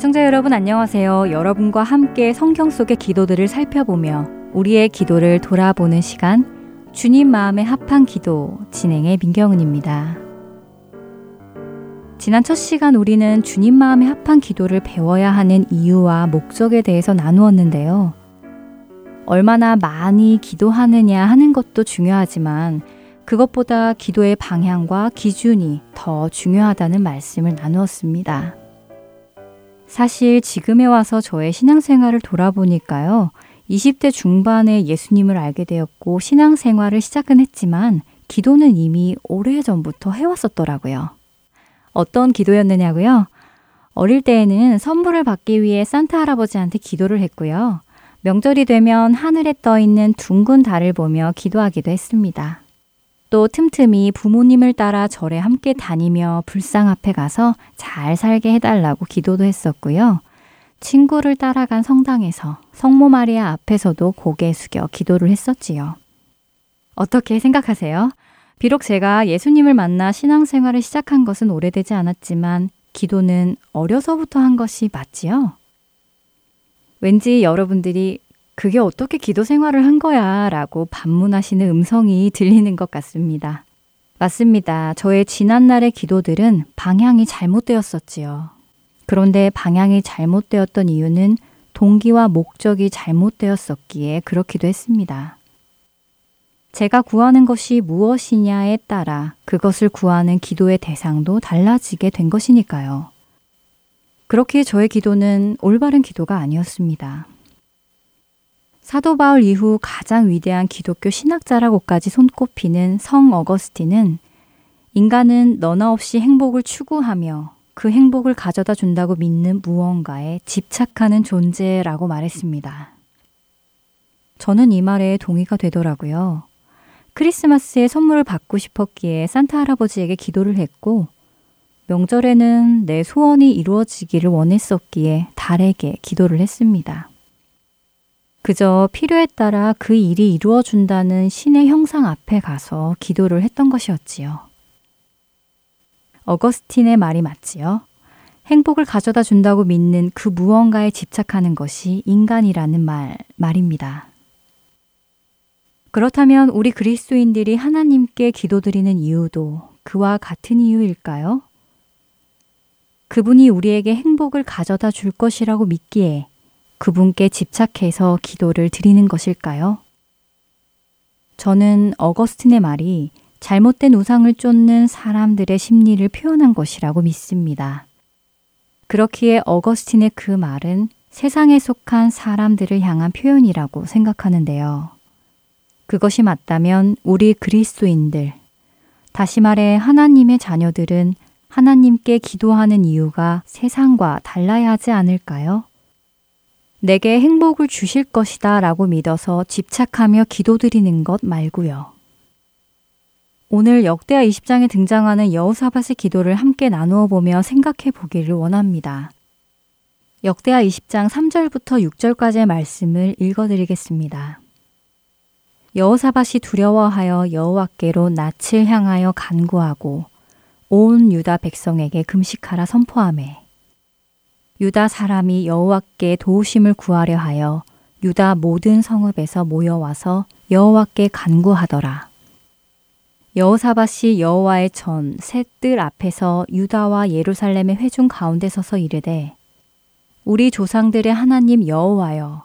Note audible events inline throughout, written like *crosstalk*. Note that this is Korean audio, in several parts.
애청자 여러분 안녕하세요. 여러분과 함께 성경 속의 기도들을 살펴보며 우리의 기도를 돌아보는 시간 주님 마음에 합한 기도 진행의 민경은입니다. 지난 첫 시간 우리는 주님 마음에 합한 기도를 배워야 하는 이유와 목적에 대해서 나누었는데요. 얼마나 많이 기도하느냐 하는 것도 중요하지만 그것보다 기도의 방향과 기준이 더 중요하다는 말씀을 나누었습니다. 사실 지금에 와서 저의 신앙생활을 돌아보니까요. 20대 중반에 예수님을 알게 되었고 신앙생활을 시작은 했지만 기도는 이미 오래전부터 해왔었더라고요. 어떤 기도였느냐고요? 어릴 때에는 선물을 받기 위해 산타 할아버지한테 기도를 했고요. 명절이 되면 하늘에 떠 있는 둥근 달을 보며 기도하기도 했습니다. 또 틈틈이 부모님을 따라 절에 함께 다니며 불상 앞에 가서 잘 살게 해달라고 기도도 했었고요. 친구를 따라간 성당에서 성모 마리아 앞에서도 고개 숙여 기도를 했었지요. 어떻게 생각하세요? 비록 제가 예수님을 만나 신앙생활을 시작한 것은 오래되지 않았지만 기도는 어려서부터 한 것이 맞지요? 왠지 여러분들이 그게 어떻게 기도 생활을 한 거야 라고 반문하시는 음성이 들리는 것 같습니다. 맞습니다. 저의 지난날의 기도들은 방향이 잘못되었었지요. 그런데 방향이 잘못되었던 이유는 동기와 목적이 잘못되었었기에 그렇기도 했습니다. 제가 구하는 것이 무엇이냐에 따라 그것을 구하는 기도의 대상도 달라지게 된 것이니까요. 그렇게 저의 기도는 올바른 기도가 아니었습니다. 사도 바울 이후 가장 위대한 기독교 신학자라고까지 손꼽히는 성 어거스틴은 인간은 너나 없이 행복을 추구하며 그 행복을 가져다 준다고 믿는 무언가에 집착하는 존재라고 말했습니다. 저는 이 말에 동의가 되더라고요. 크리스마스에 선물을 받고 싶었기에 산타 할아버지에게 기도를 했고, 명절에는 내 소원이 이루어지기를 원했었기에 달에게 기도를 했습니다. 그저 필요에 따라 그 일이 이루어준다는 신의 형상 앞에 가서 기도를 했던 것이었지요. 어거스틴의 말이 맞지요. 행복을 가져다 준다고 믿는 그 무언가에 집착하는 것이 인간이라는 말, 말입니다. 그렇다면 우리 그리스도인들이 하나님께 기도드리는 이유도 그와 같은 이유일까요? 그분이 우리에게 행복을 가져다 줄 것이라고 믿기에 그분께 집착해서 기도를 드리는 것일까요? 저는 어거스틴의 말이 잘못된 우상을 쫓는 사람들의 심리를 표현한 것이라고 믿습니다. 그렇기에 어거스틴의 그 말은 세상에 속한 사람들을 향한 표현이라고 생각하는데요. 그것이 맞다면 우리 그리스도인들, 다시 말해 하나님의 자녀들은 하나님께 기도하는 이유가 세상과 달라야 하지 않을까요? 내게 행복을 주실 것이다 라고 믿어서 집착하며 기도드리는 것 말고요. 오늘 역대하 20장에 등장하는 여호사밧의 기도를 함께 나누어 보며 생각해 보기를 원합니다. 역대하 20장 3절부터 6절까지의 말씀을 읽어 드리겠습니다. 여호사밧이 두려워하여 여호와께로 낯을 향하여 간구하고 온 유다 백성에게 금식하라 선포하매 유다 사람이 여호와께 도우심을 구하려 하여 유다 모든 성읍에서 모여와서 여호와께 간구하더라. 여호사밧이 여호와의 전 셋들 앞에서 유다와 예루살렘의 회중 가운데 서서 이르되 우리 조상들의 하나님 여호와여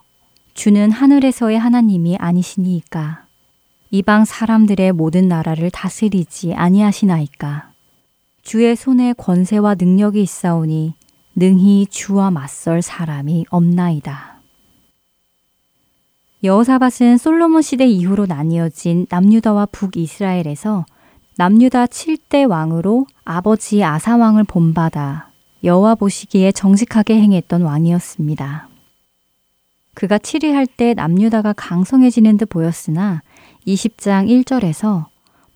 주는 하늘에서의 하나님이 아니시니이까 이방 사람들의 모든 나라를 다스리지 아니하시나이까 주의 손에 권세와 능력이 있사오니 능히 주와 맞설 사람이 없나이다. 여호사밧은 솔로몬 시대 이후로 나뉘어진 남유다와 북이스라엘에서 남유다 7대 왕으로 아버지 아사 왕을 본받아 여호와 보시기에 정직하게 행했던 왕이었습니다. 그가 치리할 때 남유다가 강성해지는 듯 보였으나 20장 1절에서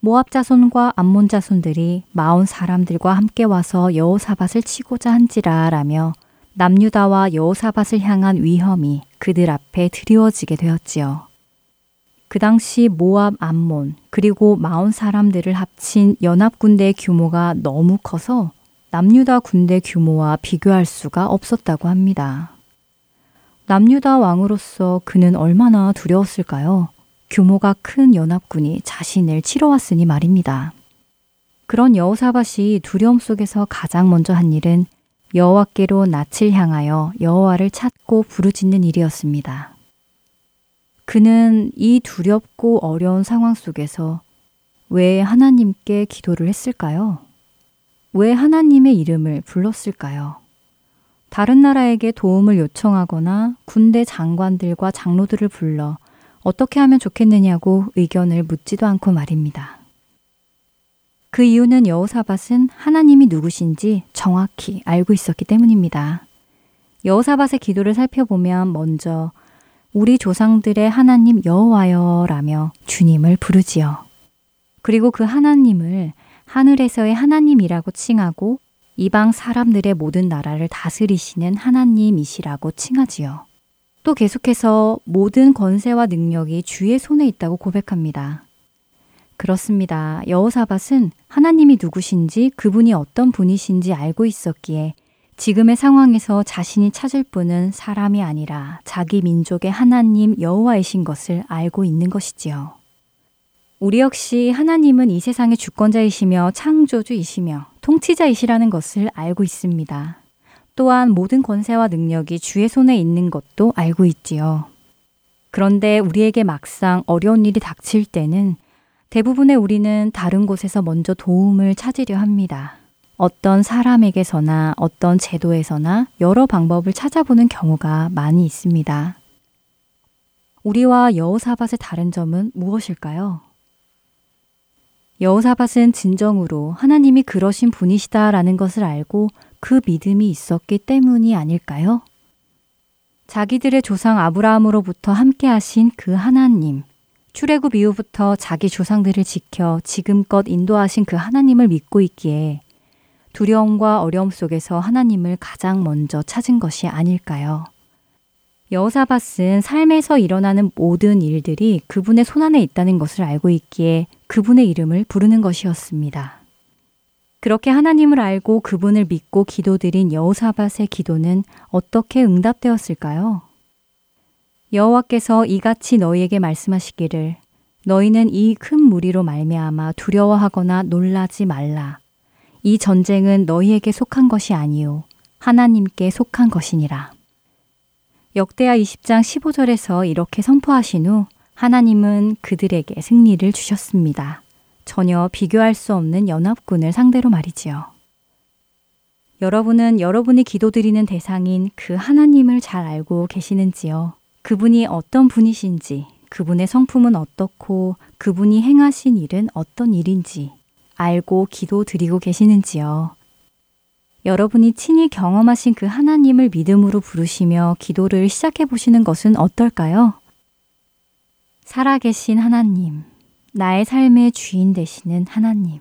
모압 자손과 암몬 자손들이 마온 사람들과 함께 와서 여호사밧을 치고자 한지라라며 남유다와 여호사밧을 향한 위험이 그들 앞에 드리워지게 되었지요. 그 당시 모압 암몬 그리고 마온 사람들을 합친 연합 군대의 규모가 너무 커서 남유다 군대 규모와 비교할 수가 없었다고 합니다. 남유다 왕으로서 그는 얼마나 두려웠을까요? 규모가 큰 연합군이 자신을 치러 왔으니 말입니다. 그런 여호사밧이 두려움 속에서 가장 먼저 한 일은 여호와께로 낯을 향하여 여호와를 찾고 부르짖는 일이었습니다. 그는 이 두렵고 어려운 상황 속에서 왜 하나님께 기도를 했을까요? 왜 하나님의 이름을 불렀을까요? 다른 나라에게 도움을 요청하거나 군대 장관들과 장로들을 불러 어떻게 하면 좋겠느냐고 의견을 묻지도 않고 말입니다. 그 이유는 여호사밧은 하나님이 누구신지 정확히 알고 있었기 때문입니다. 여호사밧의 기도를 살펴보면 먼저 우리 조상들의 하나님 여호와여라며 주님을 부르지요. 그리고 그 하나님을 하늘에서의 하나님이라고 칭하고 이방 사람들의 모든 나라를 다스리시는 하나님이시라고 칭하지요. 또 계속해서 모든 권세와 능력이 주의 손에 있다고 고백합니다. 그렇습니다. 여호사밧은 하나님이 누구신지 그분이 어떤 분이신지 알고 있었기에 지금의 상황에서 자신이 찾을 분은 사람이 아니라 자기 민족의 하나님 여호와이신 것을 알고 있는 것이지요. 우리 역시 하나님은 이 세상의 주권자이시며 창조주이시며 통치자이시라는 것을 알고 있습니다. 또한 모든 권세와 능력이 주의 손에 있는 것도 알고 있지요. 그런데 우리에게 막상 어려운 일이 닥칠 때는 대부분의 우리는 다른 곳에서 먼저 도움을 찾으려 합니다. 어떤 사람에게서나 어떤 제도에서나 여러 방법을 찾아보는 경우가 많이 있습니다. 우리와 여호사밧의 다른 점은 무엇일까요? 여호사밧은 진정으로 하나님이 그러신 분이시다라는 것을 알고 그 믿음이 있었기 때문이 아닐까요? 자기들의 조상 아브라함으로부터 함께 하신 그 하나님, 출애굽 이후부터 자기 조상들을 지켜 지금껏 인도하신 그 하나님을 믿고 있기에 두려움과 어려움 속에서 하나님을 가장 먼저 찾은 것이 아닐까요? 여호사밧은 삶에서 일어나는 모든 일들이 그분의 손안에 있다는 것을 알고 있기에 그분의 이름을 부르는 것이었습니다. 그렇게 하나님을 알고 그분을 믿고 기도드린 여호사밧의 기도는 어떻게 응답되었을까요? 여호와께서 이같이 너희에게 말씀하시기를 너희는 이 큰 무리로 말미암아 두려워하거나 놀라지 말라. 이 전쟁은 너희에게 속한 것이 아니요 하나님께 속한 것이니라. 역대하 20장 15절에서 이렇게 선포하신 후 하나님은 그들에게 승리를 주셨습니다. 전혀 비교할 수 없는 연합군을 상대로 말이지요. 여러분은 여러분이 기도드리는 대상인 그 하나님을 잘 알고 계시는지요? 그분이 어떤 분이신지, 그분의 성품은 어떻고, 그분이 행하신 일은 어떤 일인지 알고 기도 드리고 계시는지요. 여러분이 친히 경험하신 그 하나님을 믿음으로 부르시며 기도를 시작해 보시는 것은 어떨까요? 살아계신 하나님, 나의 삶의 주인 되시는 하나님.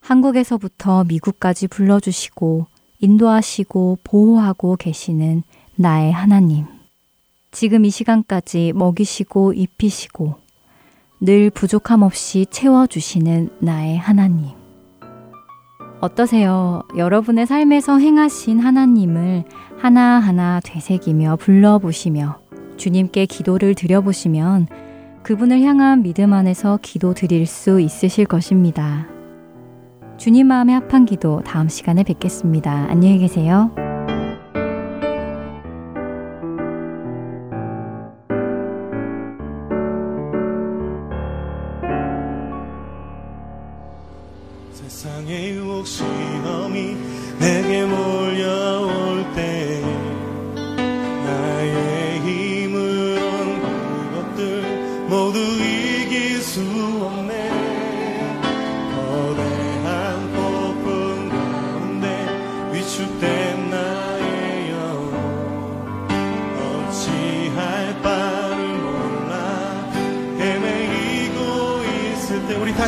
한국에서부터 미국까지 불러주시고 인도하시고 보호하고 계시는 나의 하나님. 지금 이 시간까지 먹이시고 입히시고 늘 부족함 없이 채워주시는 나의 하나님. 어떠세요? 여러분의 삶에서 행하신 하나님을 하나하나 되새기며 불러보시며 주님께 기도를 드려보시면 그분을 향한 믿음 안에서 기도 드릴 수 있으실 것입니다. 주님 마음에 합한 기도 다음 시간에 뵙겠습니다. 안녕히 계세요.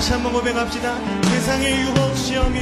다시 한번 고백합시다. 세상의 유혹 시험이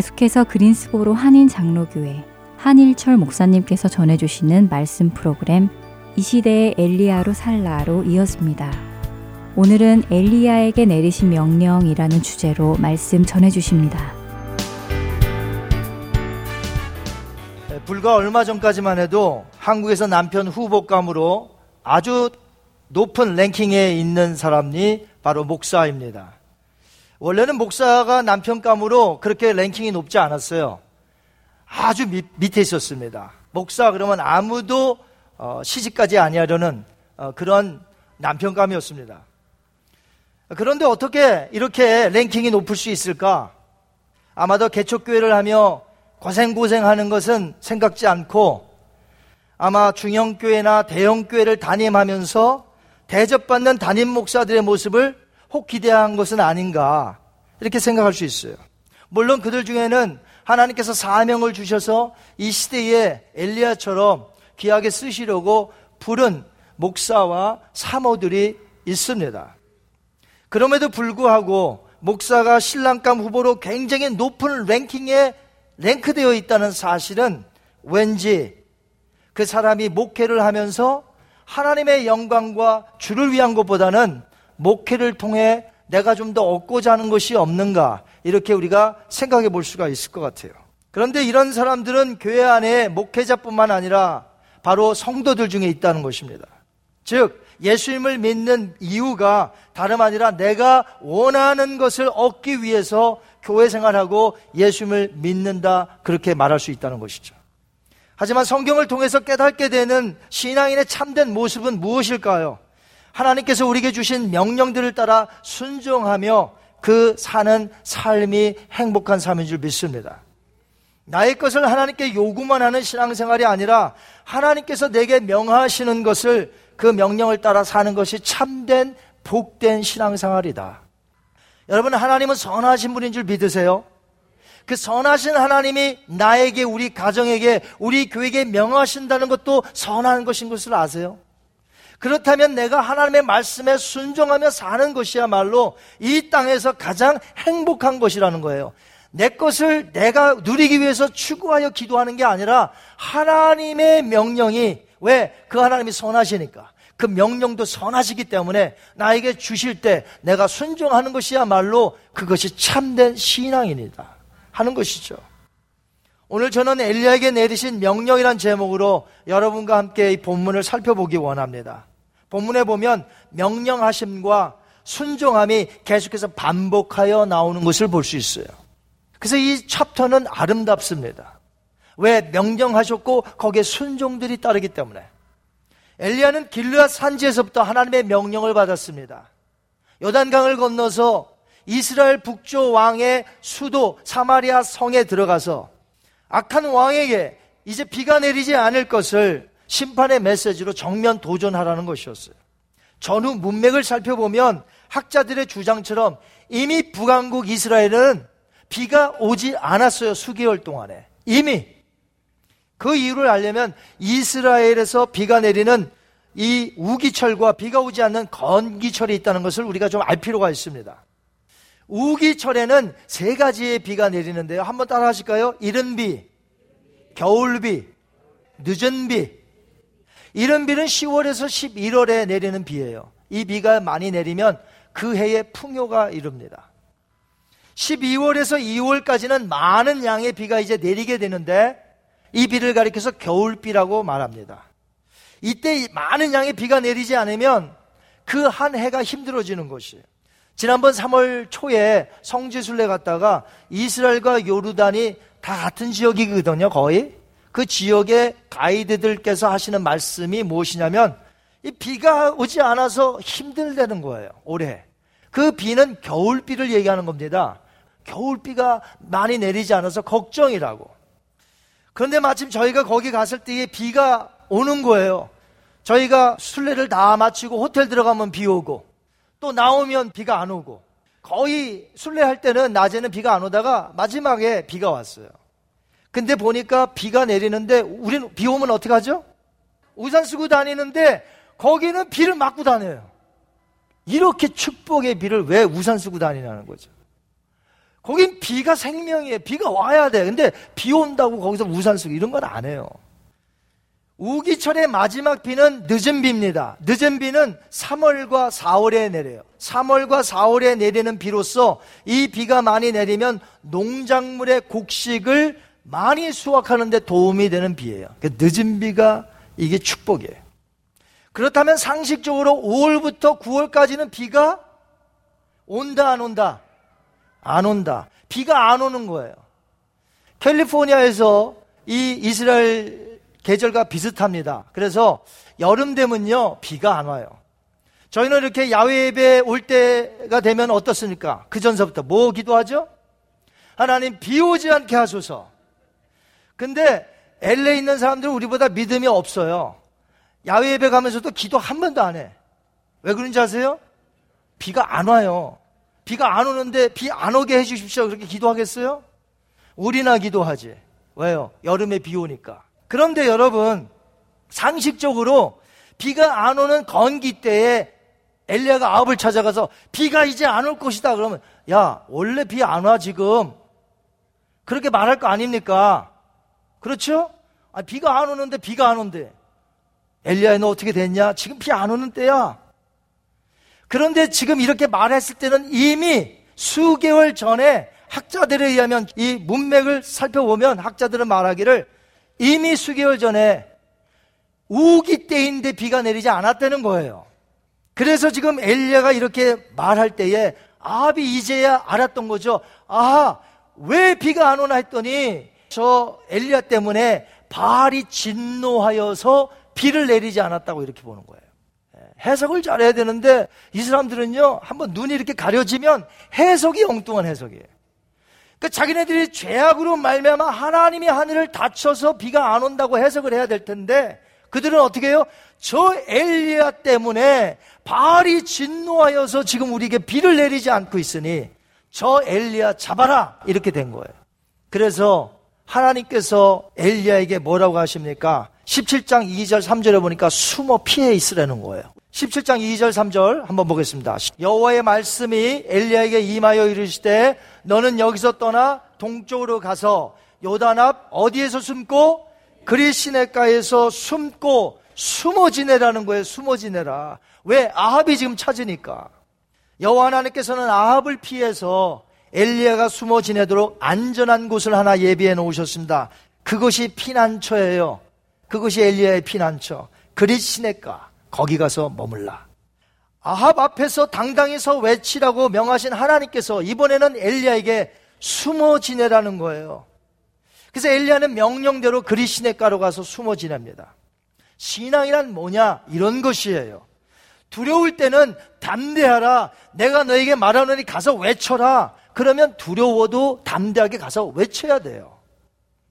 계속해서 그린스보로 한인 장로교회 한일철 목사님께서 전해주시는 말씀 프로그램 이 시대의 엘리야로 살라로 이어집니다. 오늘은 엘리야에게 내리신 명령이라는 주제로 말씀 전해주십니다. 네, 불과 얼마 전까지만 해도 한국에서 남편 후보감으로 아주 높은 랭킹에 있는 사람이 바로 목사입니다. 원래는 목사가 남편감으로 그렇게 랭킹이 높지 않았어요. 아주 밑, 밑에 있었습니다. 목사 그러면 아무도 어, 시집까지 아니하려는 어, 그런 남편감이었습니다. 그런데 어떻게 이렇게 랭킹이 높을 수 있을까? 아마도 개척교회를 하며 고생고생하는 것은 생각지 않고 아마 중형교회나 대형교회를 담임하면서 대접받는 담임 목사들의 모습을 혹 기대한 것은 아닌가 이렇게 생각할 수 있어요. 물론 그들 중에는 하나님께서 사명을 주셔서 이 시대에 엘리야처럼 귀하게 쓰시려고 부른 목사와 사모들이 있습니다. 그럼에도 불구하고 목사가 신랑감 후보로 굉장히 높은 랭킹에 랭크되어 있다는 사실은 왠지 그 사람이 목회를 하면서 하나님의 영광과 주를 위한 것보다는 목회를 통해 내가 좀 더 얻고자 하는 것이 없는가 이렇게 우리가 생각해 볼 수가 있을 것 같아요. 그런데 이런 사람들은 교회 안에 목회자뿐만 아니라 바로 성도들 중에 있다는 것입니다. 즉 예수님을 믿는 이유가 다름 아니라 내가 원하는 것을 얻기 위해서 교회 생활하고 예수님을 믿는다 그렇게 말할 수 있다는 것이죠. 하지만 성경을 통해서 깨닫게 되는 신앙인의 참된 모습은 무엇일까요? 하나님께서 우리에게 주신 명령들을 따라 순종하며 그 사는 삶이 행복한 삶인 줄 믿습니다. 나의 것을 하나님께 요구만 하는 신앙생활이 아니라 하나님께서 내게 명하시는 것을 그 명령을 따라 사는 것이 참된 복된 신앙생활이다. 여러분 하나님은 선하신 분인 줄 믿으세요? 그 선하신 하나님이 나에게 우리 가정에게 우리 교회에게 명하신다는 것도 선한 것인 것을 아세요? 그렇다면 내가 하나님의 말씀에 순종하며 사는 것이야말로 이 땅에서 가장 행복한 것이라는 거예요. 내 것을 내가 누리기 위해서 추구하여 기도하는 게 아니라 하나님의 명령이 왜 그 하나님이 선하시니까 그 명령도 선하시기 때문에 나에게 주실 때 내가 순종하는 것이야말로 그것이 참된 신앙입니다. 하는 것이죠. 오늘 저는 엘리야에게 내리신 명령이란 제목으로 여러분과 함께 이 본문을 살펴보기 원합니다. 본문에 보면 명령하심과 순종함이 계속해서 반복하여 나오는 것을 볼 수 있어요. 그래서 이 챕터는 아름답습니다. 왜 명령하셨고 거기에 순종들이 따르기 때문에 엘리야는 길르앗 산지에서부터 하나님의 명령을 받았습니다. 요단강을 건너서 이스라엘 북쪽 왕의 수도 사마리아 성에 들어가서 악한 왕에게 이제 비가 내리지 않을 것을 심판의 메시지로 정면 도전하라는 것이었어요. 전후 문맥을 살펴보면 학자들의 주장처럼 이미 북왕국 이스라엘은 비가 오지 않았어요. 수개월 동안에. 이미. 그 이유를 알려면 이스라엘에서 비가 내리는 이 우기철과 비가 오지 않는 건기철이 있다는 것을 우리가 좀 알 필요가 있습니다. 우기철에는 세 가지의 비가 내리는데요. 한번 따라 하실까요? 이른 비, 겨울 비, 늦은 비. 이른 비는 10월에서 11월에 내리는 비예요. 이 비가 많이 내리면 그 해에 풍요가 이릅니다. 12월에서 2월까지는 많은 양의 비가 이제 내리게 되는데 이 비를 가리켜서 겨울비라고 말합니다. 이때 많은 양의 비가 내리지 않으면 그 한 해가 힘들어지는 것이에요. 지난번 3월 초에 성지순례 갔다가 이스라엘과 요르단이 다 같은 지역이거든요, 거의. 그 지역의 가이드들께서 하시는 말씀이 무엇이냐면 이 비가 오지 않아서 힘들다는 거예요, 올해. 그 비는 겨울비를 얘기하는 겁니다. 겨울비가 많이 내리지 않아서 걱정이라고. 그런데 마침 저희가 거기 갔을 때에 비가 오는 거예요. 저희가 순례를 다 마치고 호텔 들어가면 비 오고 또 나오면 비가 안 오고 거의 순례할 때는 낮에는 비가 안 오다가 마지막에 비가 왔어요. 근데 보니까 비가 내리는데 우리는 비 오면 어떻게 하죠? 우산 쓰고 다니는데 거기는 비를 맞고 다녀요. 이렇게 축복의 비를 왜 우산 쓰고 다니냐는 거죠. 거긴 비가 생명이에요. 비가 와야 돼. 근데 비 온다고 거기서 우산 쓰고 이런 건 안 해요. 우기철의 마지막 비는 늦은 비입니다. 늦은 비는 3월과 4월에 내려요. 3월과 4월에 내리는 비로서 이 비가 많이 내리면 농작물의 곡식을 많이 수확하는데 도움이 되는 비예요. 그 늦은 비가 이게 축복이에요. 그렇다면 상식적으로 5월부터 9월까지는 비가 온다 안 온다? 안 온다. 비가 안 오는 거예요. 캘리포니아에서 이 이스라엘 계절과 비슷합니다. 그래서 여름 되면요, 비가 안 와요. 저희는 이렇게 야외 예배 올 때가 되면 어떻습니까? 그 전서부터 뭐 기도하죠? 하나님 비 오지 않게 하소서. 근데 LA 있는 사람들은 우리보다 믿음이 없어요. 야외 예배 가면서도 기도 한 번도 안 해. 왜 그런지 아세요? 비가 안 와요. 비가 안 오는데 비 안 오게 해 주십시오. 그렇게 기도하겠어요? 우리나 기도하지. 왜요? 여름에 비 오니까. 그런데 여러분, 상식적으로 비가 안 오는 건기 때에 엘리야가 아합을 찾아가서 비가 이제 안 올 것이다 그러면 야 원래 비 안 와 지금 그렇게 말할 거 아닙니까? 그렇죠? 아, 비가 안 오는데 비가 안 온대. 엘리야 너 어떻게 됐냐? 지금 비 안 오는 때야. 그런데 지금 이렇게 말했을 때는 이미 수개월 전에 학자들에 의하면 이 문맥을 살펴보면 학자들은 말하기를 이미 수개월 전에 우기 때인데 비가 내리지 않았다는 거예요. 그래서 지금 엘리야가 이렇게 말할 때에 아합이 이제야 알았던 거죠. 아, 왜 비가 안 오나 했더니 저 엘리야 때문에 바알이 진노하여서 비를 내리지 않았다고 이렇게 보는 거예요. 예, 해석을 잘해야 되는데 이 사람들은요 한번 눈이 이렇게 가려지면 해석이 엉뚱한 해석이에요. 그 자기네들이 죄악으로 말미암아 하나님이 하늘을 닫혀서 비가 안 온다고 해석을 해야 될 텐데 그들은 어떻게 해요? 저 엘리야 때문에 바알이 진노하여서 지금 우리에게 비를 내리지 않고 있으니 저 엘리야 잡아라 이렇게 된 거예요. 그래서 하나님께서 엘리야에게 뭐라고 하십니까? 17장 2절 3절에 보니까 숨어 피해 있으라는 거예요. 17장 2절 3절 한번 보겠습니다. 여호와의 말씀이 엘리야에게 임하여 이르시되 너는 여기서 떠나 동쪽으로 가서 요단 앞 어디에서 숨고 그리시네가에서 숨고 숨어 지내라는 거예요. 숨어 지내라. 왜 아합이 지금 찾으니까. 여호와 하나님께서는 아합을 피해서 엘리야가 숨어 지내도록 안전한 곳을 하나 예비해 놓으셨습니다. 그것이 피난처예요. 그것이 엘리야의 피난처. 그리시네가 거기 가서 머물라. 아합 앞에서 당당히 서 외치라고 명하신 하나님께서 이번에는 엘리야에게 숨어 지내라는 거예요. 그래서 엘리야는 명령대로 그리시네가로 가서 숨어 지냅니다. 신앙이란 뭐냐? 이런 것이에요. 두려울 때는 담대하라. 내가 너에게 말하노니 가서 외쳐라. 그러면 두려워도 담대하게 가서 외쳐야 돼요.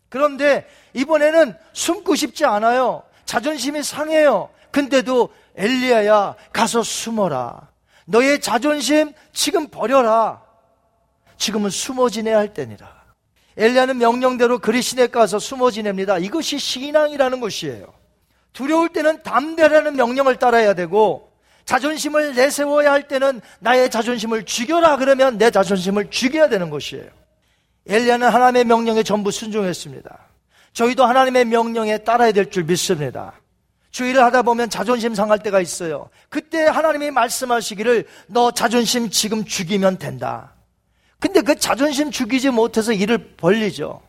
그런데 이번에는 숨고 싶지 않아요. 자존심이 상해요. 근데도 엘리야야 가서 숨어라. 너의 자존심 지금 버려라. 지금은 숨어 지내야 할 때니라. 엘리야는 명령대로 그리시네 가서 숨어 지냅니다. 이것이 신앙이라는 것이에요. 두려울 때는 담대라는 명령을 따라야 되고 자존심을 내세워야 할 때는 나의 자존심을 죽여라 그러면 내 자존심을 죽여야 되는 것이에요. 엘리야는 하나님의 명령에 전부 순종했습니다. 저희도 하나님의 명령에 따라야 될 줄 믿습니다. 주의를 하다 보면 자존심 상할 때가 있어요. 그때 하나님이 말씀하시기를 너 자존심 지금 죽이면 된다. 근데 그 자존심 죽이지 못해서 일을 벌리죠.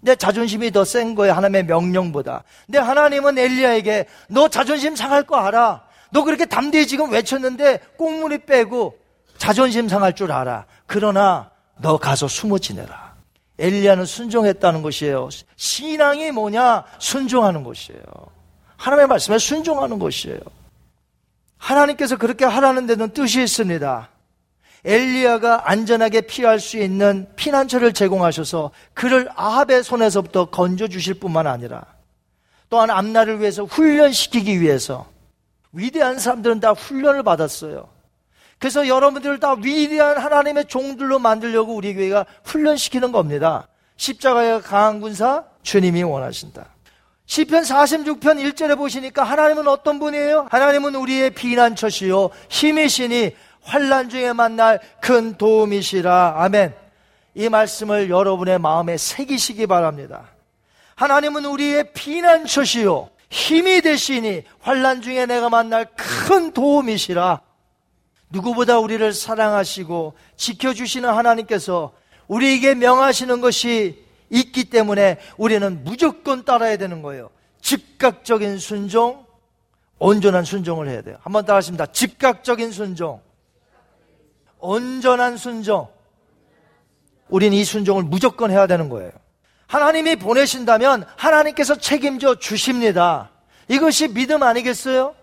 내 자존심이 더 센 거예요. 하나님의 명령보다. 근데 하나님은 엘리야에게 너 자존심 상할 거 알아. 너 그렇게 담대히 지금 외쳤는데 꽁무니 빼고 자존심 상할 줄 알아. 그러나 너 가서 숨어 지내라. 엘리야는 순종했다는 것이에요. 신앙이 뭐냐? 순종하는 것이에요. 하나님의 말씀에 순종하는 것이에요. 하나님께서 그렇게 하라는 데는 뜻이 있습니다. 엘리야가 안전하게 피할 수 있는 피난처를 제공하셔서 그를 아합의 손에서부터 건져 주실 뿐만 아니라 또한 앞날을 위해서 훈련시키기 위해서 위대한 사람들은 다 훈련을 받았어요. 그래서 여러분들을 다 위대한 하나님의 종들로 만들려고 우리 교회가 훈련시키는 겁니다. 십자가의 강한 군사 주님이 원하신다. 시편 46편 1절에 보시니까 하나님은 어떤 분이에요? 하나님은 우리의 비난처시요 힘이시니 환란 중에 만날 큰 도움이시라. 아멘. 이 말씀을 여러분의 마음에 새기시기 바랍니다. 하나님은 우리의 피난처시요 힘이 되시니 환란 중에 내가 만날 큰 도움이시라. 누구보다 우리를 사랑하시고 지켜주시는 하나님께서 우리에게 명하시는 것이 있기 때문에 우리는 무조건 따라야 되는 거예요. 즉각적인 순종, 온전한 순종을 해야 돼요. 한번 따라 하십니다. 즉각적인 순종, 온전한 순종. 우리는 이 순종을 무조건 해야 되는 거예요. 하나님이 보내신다면 하나님께서 책임져 주십니다. 이것이 믿음 아니겠어요?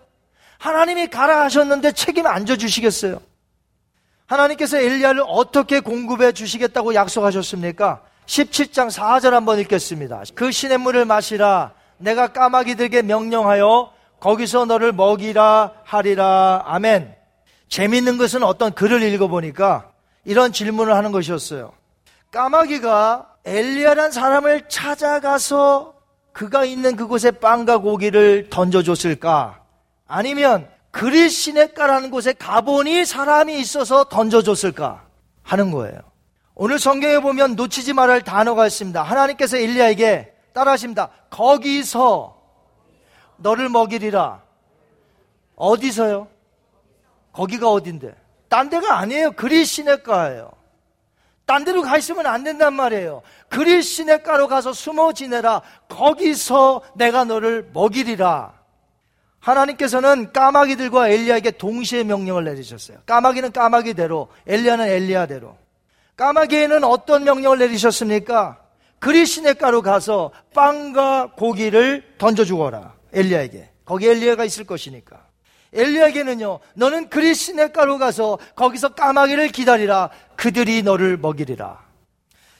하나님이 가라 하셨는데 책임 안 져 주시겠어요? 하나님께서 엘리야를 어떻게 공급해 주시겠다고 약속하셨습니까? 17장 4절 한번 읽겠습니다. 그 시냇물을 마시라. 내가 까마귀들에게 명령하여 거기서 너를 먹이라 하리라. 아멘. 재밌는 것은 어떤 글을 읽어보니까 이런 질문을 하는 것이었어요. 까마귀가 엘리야란 사람을 찾아가서 그가 있는 그곳에 빵과 고기를 던져줬을까? 아니면 그리시네가라는 곳에 가보니 사람이 있어서 던져줬을까? 하는 거예요. 오늘 성경에 보면 놓치지 말할 단어가 있습니다. 하나님께서 엘리야에게 따라하십니다. 거기서 너를 먹이리라. 어디서요? 거기가 어딘데? 딴 데가 아니에요. 그리 시내가예요. 딴 데로 가 있으면 안 된단 말이에요. 그리 시내가로 가서 숨어 지내라. 거기서 내가 너를 먹이리라. 하나님께서는 까마귀들과 엘리야에게 동시에 명령을 내리셨어요. 까마귀는 까마귀대로, 엘리야는 엘리야대로. 까마귀에는 어떤 명령을 내리셨습니까? 그리 시내가로 가서 빵과 고기를 던져 주거라. 엘리야에게. 거기 엘리야가 있을 것이니까. 엘리야에게는요, 너는 그리 시내가로 가서 거기서 까마귀를 기다리라. 그들이 너를 먹이리라.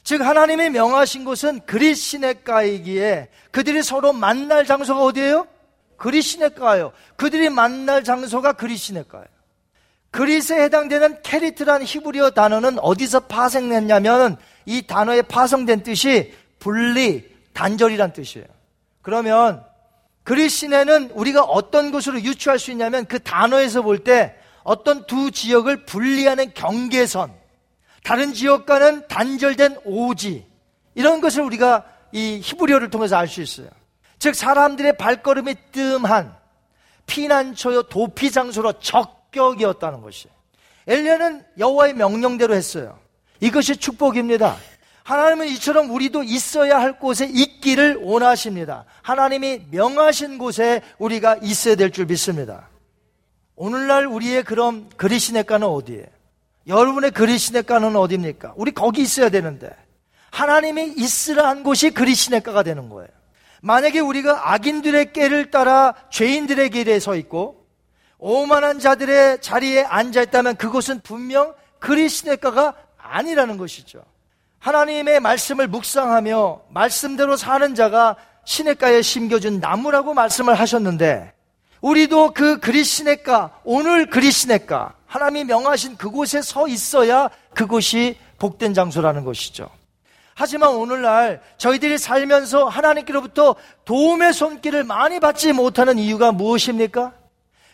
즉 하나님이 명하신 곳은 그리 시내가이기에 그들이 서로 만날 장소가 어디예요? 그리 시내가예요. 그들이 만날 장소가 그리 시내가예요. 그리스에 해당되는 케리트라는 히브리어 단어는 어디서 파생됐냐면 이 단어에 파생된 뜻이 분리, 단절이란 뜻이에요. 그러면 그리시내는 우리가 어떤 것으로 유추할 수 있냐면 그 단어에서 볼 때 어떤 두 지역을 분리하는 경계선, 다른 지역과는 단절된 오지, 이런 것을 우리가 이 히브리어를 통해서 알 수 있어요. 즉, 사람들의 발걸음이 뜸한 피난처요, 도피 장소로 적격이었다는 것이. 엘리야는 여호와의 명령대로 했어요. 이것이 축복입니다. 하나님은 이처럼 우리도 있어야 할 곳에 있기를 원하십니다. 하나님이 명하신 곳에 우리가 있어야 될 줄 믿습니다. 오늘날 우리의 그럼 그리시네가는 어디에? 여러분의 그리시네가는 어디입니까? 우리 거기 있어야 되는데 하나님이 있으라 한 곳이 그리시네가가 되는 거예요. 만약에 우리가 악인들의 깨를 따라 죄인들의 길에 서 있고 오만한 자들의 자리에 앉아 있다면 그곳은 분명 그리시네가가 아니라는 것이죠. 하나님의 말씀을 묵상하며 말씀대로 사는 자가 시냇가에 심겨준 나무라고 말씀을 하셨는데 우리도 그 그리시네가 오늘 그리시네가 하나님이 명하신 그곳에 서 있어야 그곳이 복된 장소라는 것이죠. 하지만 오늘날 저희들이 살면서 하나님께로부터 도움의 손길을 많이 받지 못하는 이유가 무엇입니까?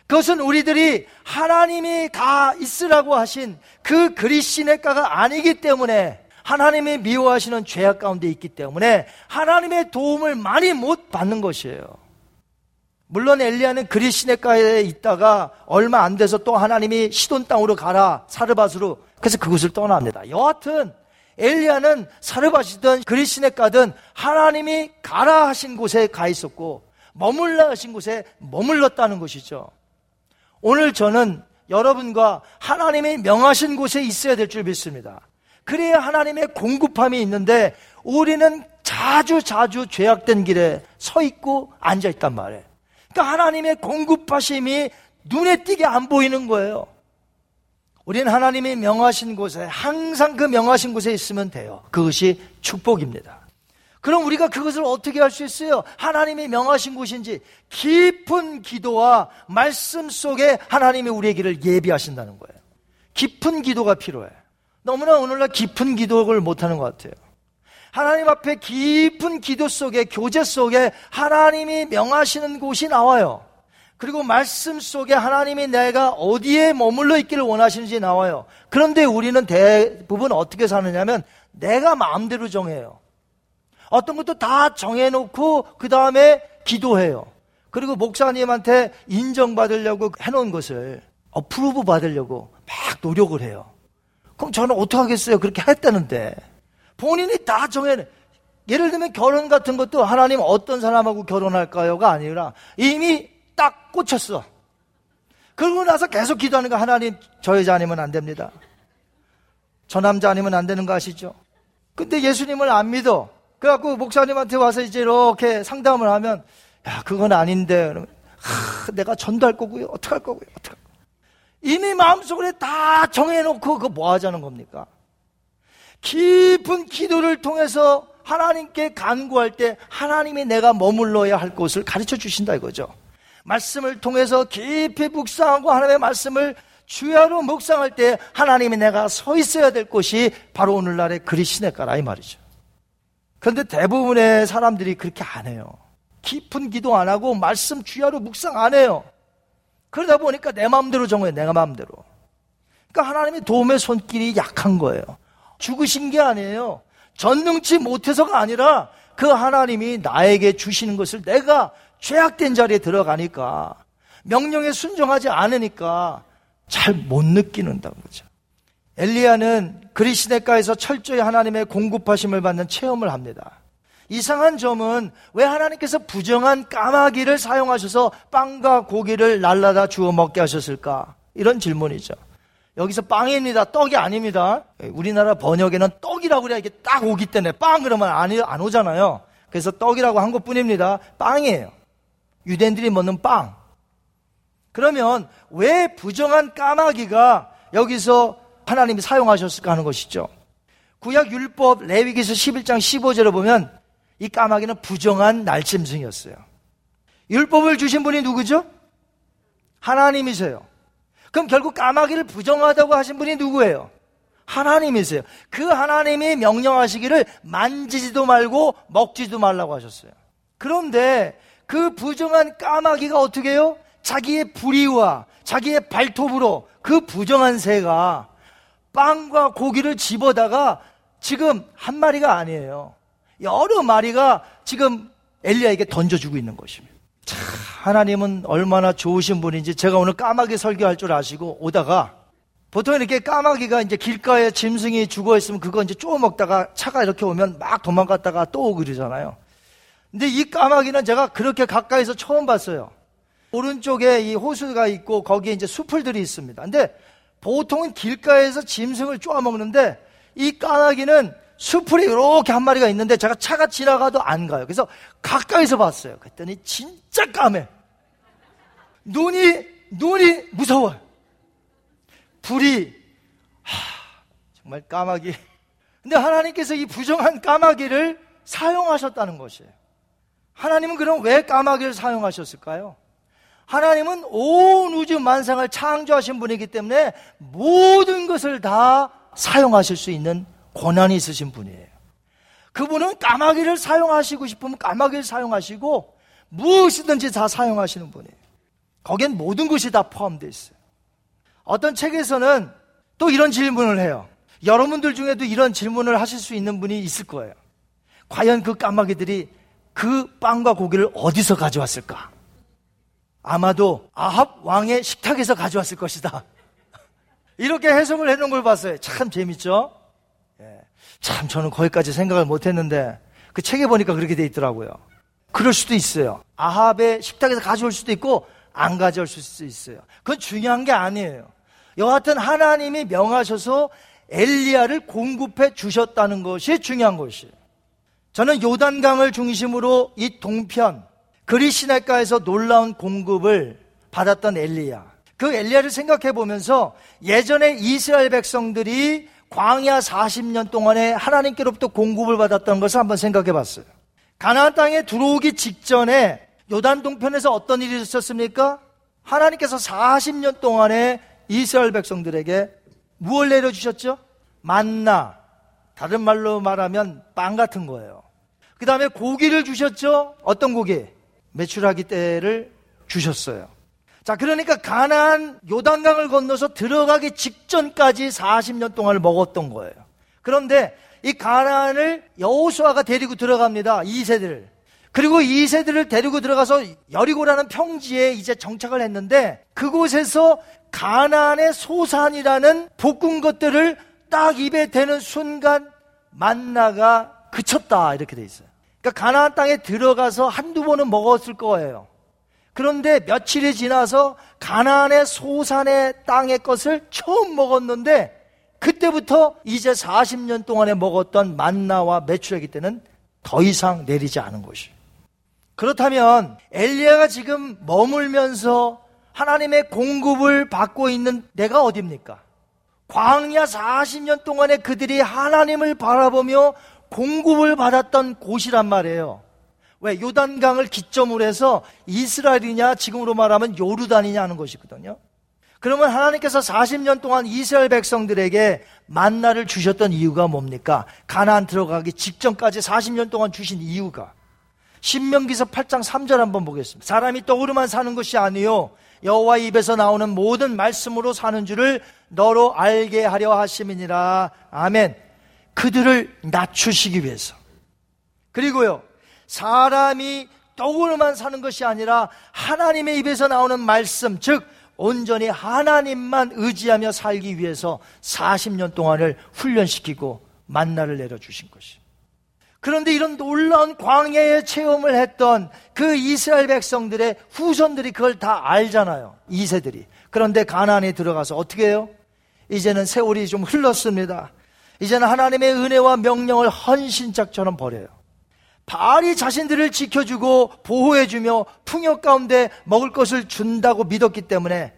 그것은 우리들이 하나님이 다 있으라고 하신 그 그리시네가가 아니기 때문에 하나님이 미워하시는 죄악 가운데 있기 때문에 하나님의 도움을 많이 못 받는 것이에요. 물론 엘리야는 그리시네가에 있다가 얼마 안 돼서 또 하나님이 시돈 땅으로 가라 사르밧으로 그래서 그곳을 떠납니다. 여하튼 엘리야는 사르밧이든 그리시네가든 하나님이 가라 하신 곳에 가 있었고 머물라 하신 곳에 머물렀다는 것이죠. 오늘 저는 여러분과 하나님이 명하신 곳에 있어야 될 줄 믿습니다. 그래야 하나님의 공급함이 있는데 우리는 자주 자주 죄악된 길에 서 있고 앉아 있단 말이에요. 그러니까 하나님의 공급하심이 눈에 띄게 안 보이는 거예요. 우리는 하나님이 명하신 곳에 항상 그 명하신 곳에 있으면 돼요. 그것이 축복입니다. 그럼 우리가 그것을 어떻게 할 수 있어요? 하나님이 명하신 곳인지 깊은 기도와 말씀 속에 하나님이 우리의 길을 예비하신다는 거예요. 깊은 기도가 필요해. 너무나 오늘날 깊은 기도를 못하는 것 같아요. 하나님 앞에 깊은 기도 속에, 교제 속에 하나님이 명하시는 곳이 나와요. 그리고 말씀 속에 하나님이 내가 어디에 머물러 있기를 원하시는지 나와요. 그런데 우리는 대부분 어떻게 사느냐면 내가 마음대로 정해요. 어떤 것도 다 정해놓고 그 다음에 기도해요. 그리고 목사님한테 인정받으려고 해놓은 것을 어프로브 받으려고 막 노력을 해요. 그럼 저는 어떡하겠어요? 그렇게 했다는데. 본인이 다 정해내. 예를 들면 결혼 같은 것도 하나님 어떤 사람하고 결혼할까요가 아니라 이미 딱 꽂혔어. 그러고 나서 계속 기도하는 거 하나님 저 여자 아니면 안 됩니다. 저 남자 아니면 안 되는 거 아시죠? 근데 예수님을 안 믿어. 그래갖고 목사님한테 와서 이제 이렇게 상담을 하면 야 그건 아닌데 그러면 하, 내가 전도할 거고요. 어떡할 거고요. 어떡할 거고요. 이미 마음속에 다 정해놓고 그거 뭐 하자는 겁니까? 깊은 기도를 통해서 하나님께 간구할 때 하나님이 내가 머물러야 할 곳을 가르쳐 주신다 이거죠. 말씀을 통해서 깊이 묵상하고 하나님의 말씀을 주야로 묵상할 때 하나님이 내가 서 있어야 될 곳이 바로 오늘날의 그리시네가라 이 말이죠. 그런데 대부분의 사람들이 그렇게 안 해요. 깊은 기도 안 하고 말씀 주야로 묵상 안 해요. 그러다 보니까 내 마음대로 정해요. 내가 마음대로. 그러니까 하나님의 도움의 손길이 약한 거예요. 죽으신 게 아니에요. 전능치 못해서가 아니라 그 하나님이 나에게 주시는 것을 내가 죄악된 자리에 들어가니까 명령에 순종하지 않으니까 잘 못 느끼는다는 거죠. 엘리야는 그리시네가에서 철저히 하나님의 공급하심을 받는 체험을 합니다. 이상한 점은 왜 하나님께서 부정한 까마귀를 사용하셔서 빵과 고기를 날라다 주워 먹게 하셨을까? 이런 질문이죠. 여기서 빵입니다. 떡이 아닙니다. 우리나라 번역에는 떡이라고 그래야 이게 딱 오기 때문에 빵 그러면 안, 안 오잖아요. 그래서 떡이라고 한 것 뿐입니다. 빵이에요. 유대인들이 먹는 빵. 그러면 왜 부정한 까마귀가 여기서 하나님이 사용하셨을까 하는 것이죠. 구약 율법 레위기서 11장 15절을 보면 이 까마귀는 부정한 날짐승이었어요. 율법을 주신 분이 누구죠? 하나님이세요. 그럼 결국 까마귀를 부정하다고 하신 분이 누구예요? 하나님이세요. 그 하나님이 명령하시기를 만지지도 말고 먹지도 말라고 하셨어요. 그런데 그 부정한 까마귀가 어떻게 해요? 자기의 불의와 자기의 발톱으로 그 부정한 새가 빵과 고기를 집어다가 지금 한 마리가 아니에요. 여러 마리가 지금 엘리야에게 던져주고 있는 것입니다. 참, 하나님은 얼마나 좋으신 분인지 제가 오늘 까마귀 설교할 줄 아시고 오다가 보통 이렇게 까마귀가 이제 길가에 짐승이 죽어 있으면 그거 이제 쪼 먹다가 차가 이렇게 오면 막 도망갔다가 또 오고 그러잖아요. 근데 이 까마귀는 제가 그렇게 가까이서 처음 봤어요. 오른쪽에 이 호수가 있고 거기에 이제 수풀들이 있습니다. 근데 보통은 길가에서 짐승을 쪼아 먹는데 이 까마귀는 수풀이 이렇게 한 마리가 있는데 제가 차가 지나가도 안 가요. 그래서 가까이서 봤어요. 그랬더니 진짜 까매. 눈이 눈이 무서워요. 불이 하, 정말 까마귀. 근데 하나님께서 이 부정한 까마귀를 사용하셨다는 것이에요. 하나님은 그럼 왜 까마귀를 사용하셨을까요? 하나님은 온 우주 만상을 창조하신 분이기 때문에 모든 것을 다 사용하실 수 있는 권한이 있으신 분이에요. 그분은 까마귀를 사용하시고 싶으면 까마귀를 사용하시고 무엇이든지 다 사용하시는 분이에요. 거기엔 모든 것이 다 포함되어 있어요. 어떤 책에서는 또 이런 질문을 해요. 여러분들 중에도 이런 질문을 하실 수 있는 분이 있을 거예요. 과연 그 까마귀들이 그 빵과 고기를 어디서 가져왔을까? 아마도 아합 왕의 식탁에서 가져왔을 것이다. *laughs* 이렇게 해석을 해놓은 걸 봤어요. 참 재밌죠? 예. 참 저는 거기까지 생각을 못 했는데 그 책에 보니까 그렇게 돼 있더라고요. 그럴 수도 있어요. 아합의 식탁에서 가져올 수도 있고 안 가져올 수도 있어요. 그건 중요한 게 아니에요. 여하튼 하나님이 명하셔서 엘리야를 공급해 주셨다는 것이 중요한 것이에요. 저는 요단강을 중심으로 이 동편 그리시네가에서 놀라운 공급을 받았던 엘리야. 그 엘리야를 생각해 보면서 예전에 이스라엘 백성들이 광야 40년 동안에 하나님께로부터 공급을 받았던 것을 한번 생각해 봤어요. 가나안 땅에 들어오기 직전에 요단 동편에서 어떤 일이 있었습니까? 하나님께서 40년 동안에 이스라엘 백성들에게 무엇을 내려주셨죠? 만나. 다른 말로 말하면 빵 같은 거예요. 그 다음에 고기를 주셨죠? 어떤 고기? 매출하기 때를 주셨어요. 자, 그러니까 가나안 요단강을 건너서 들어가기 직전까지 40년 동안을 먹었던 거예요. 그런데 이 가나안을 여호수아가 데리고 들어갑니다. 2세들을. 그리고 2세들을 데리고 들어가서 여리고라는 평지에 이제 정착을 했는데 그곳에서 가나안의 소산이라는 볶은 것들을 딱 입에 대는 순간 만나가 그쳤다 이렇게 돼 있어요. 그러니까 가나안 땅에 들어가서 한두 번은 먹었을 거예요. 그런데 며칠이 지나서 가나안의 소산의 땅의 것을 처음 먹었는데 그때부터 이제 40년 동안에 먹었던 만나와 매출액이 때는 더 이상 내리지 않은 것이. 그렇다면 엘리야가 지금 머물면서 하나님의 공급을 받고 있는 내가 어디입니까? 광야 40년 동안에 그들이 하나님을 바라보며 공급을 받았던 곳이란 말이에요. 왜? 요단강을 기점으로 해서 이스라엘이냐, 지금으로 말하면 요르단이냐 하는 것이거든요. 그러면 하나님께서 40년 동안 이스라엘 백성들에게 만나를 주셨던 이유가 뭡니까? 가나안 들어가기 직전까지 40년 동안 주신 이유가 신명기서 8장 3절 한번 보겠습니다. 사람이 떡으로만 사는 것이 아니요 여호와 입에서 나오는 모든 말씀으로 사는 줄을 너로 알게 하려 하심이니라. 아멘. 그들을 낮추시기 위해서. 그리고요. 사람이 떡으로만 사는 것이 아니라 하나님의 입에서 나오는 말씀, 즉 온전히 하나님만 의지하며 살기 위해서 40년 동안을 훈련시키고 만나를 내려주신 것이. 그런데 이런 놀라운 광야의 체험을 했던 그 이스라엘 백성들의 후손들이 그걸 다 알잖아요. 2세들이. 그런데 가나안에 들어가서 어떻게 해요? 이제는 세월이 좀 흘렀습니다. 이제는 하나님의 은혜와 명령을 헌신짝처럼 버려요. 바알이 자신들을 지켜주고 보호해주며 풍요 가운데 먹을 것을 준다고 믿었기 때문에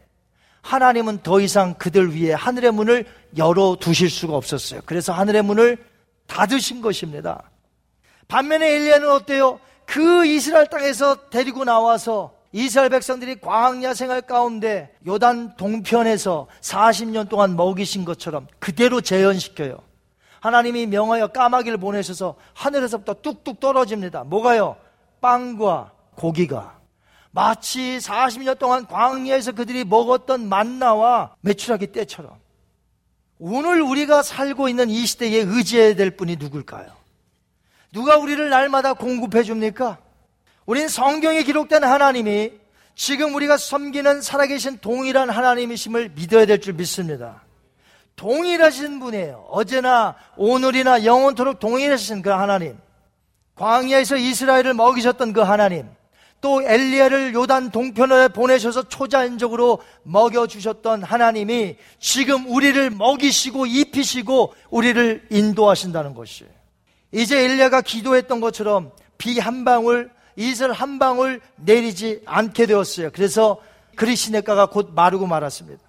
하나님은 더 이상 그들 위에 하늘의 문을 열어 두실 수가 없었어요. 그래서 하늘의 문을 닫으신 것입니다. 반면에 엘리야는 어때요? 그 이스라엘 땅에서 데리고 나와서 이스라엘 백성들이 광야 생활 가운데 요단 동편에서 40년 동안 먹이신 것처럼 그대로 재현시켜요. 하나님이 명하여 까마귀를 보내셔서 하늘에서부터 뚝뚝 떨어집니다. 뭐가요? 빵과 고기가. 마치 40년 동안 광야에서 그들이 먹었던 만나와 매출하기 때처럼. 오늘 우리가 살고 있는 이 시대에 의지해야 될 분이 누굴까요? 누가 우리를 날마다 공급해 줍니까? 우린 성경에 기록된 하나님이 지금 우리가 섬기는 살아계신 동일한 하나님이심을 믿어야 될 줄 믿습니다. 동일하신 분이에요. 어제나 오늘이나 영원토록 동일하신 그 하나님. 광야에서 이스라엘을 먹이셨던 그 하나님. 또 엘리야를 요단 동편에 보내셔서 초자연적으로 먹여 주셨던 하나님이 지금 우리를 먹이시고 입히시고 우리를 인도하신다는 것이에요. 이제 엘리야가 기도했던 것처럼 비 한 방울, 이슬 한 방울 내리지 않게 되었어요. 그래서 그리시네가가 곧 마르고 말았습니다.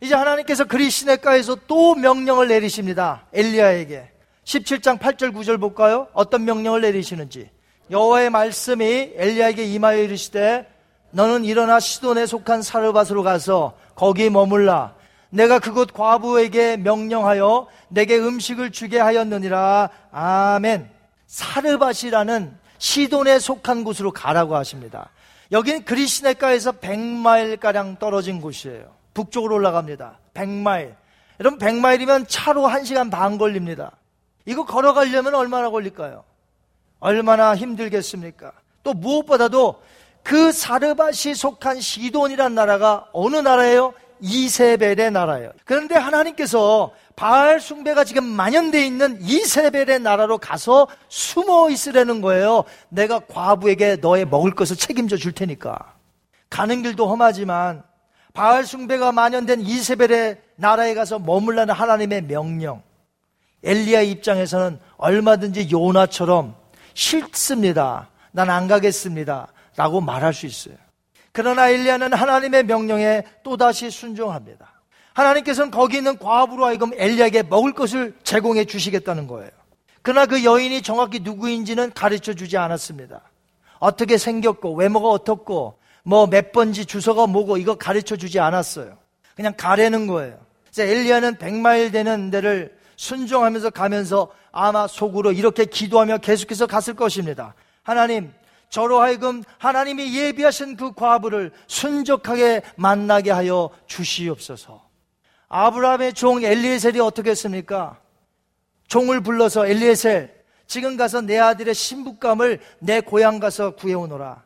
이제 하나님께서 그리시네가에서 또 명령을 내리십니다. 엘리야에게. 17장 8절 9절 볼까요? 어떤 명령을 내리시는지. 여호와의 말씀이 엘리야에게 임하여 이르시되 너는 일어나 시돈에 속한 사르밧으로 가서 거기 머물라. 내가 그곳 과부에게 명령하여 내게 음식을 주게 하였느니라. 아멘. 사르밧이라는 시돈에 속한 곳으로 가라고 하십니다. 여기는 그리시네가에서 100마일가량 떨어진 곳이에요. 북쪽으로 올라갑니다. 100마일. 여러분 100마일이면 차로 1시간 반 걸립니다. 이거 걸어가려면 얼마나 걸릴까요? 얼마나 힘들겠습니까? 또 무엇보다도 그 사르밧이 속한 시돈이란 나라가 어느 나라예요? 이세벨의 나라예요. 그런데 하나님께서 바알 숭배가 지금 만연되어 있는 이세벨의 나라로 가서 숨어 있으라는 거예요. 내가 과부에게 너의 먹을 것을 책임져 줄 테니까. 가는 길도 험하지만 바알 숭배가 만연된 이세벨의 나라에 가서 머물라는 하나님의 명령. 엘리야 입장에서는 얼마든지 요나처럼 싫습니다. 난 안 가겠습니다. 라고 말할 수 있어요. 그러나 엘리야는 하나님의 명령에 또다시 순종합니다. 하나님께서는 거기 있는 과부로 하여금 엘리야에게 먹을 것을 제공해 주시겠다는 거예요. 그러나 그 여인이 정확히 누구인지는 가르쳐 주지 않았습니다. 어떻게 생겼고 외모가 어떻고 뭐 몇 번지 주소가 뭐고 이거 가르쳐 주지 않았어요. 그냥 가려는 거예요. 그래서 엘리야는 100마일 되는 데를 순종하면서 가면서 아마 속으로 이렇게 기도하며 계속해서 갔을 것입니다. 하나님, 저로 하여금 하나님이 예비하신 그 과부를 순적하게 만나게 하여 주시옵소서. 아브라함의 종 엘리에셀이 어떻게 했습니까? 종을 불러서 엘리에셀, 지금 가서 내 아들의 신부감을 내 고향 가서 구해오너라.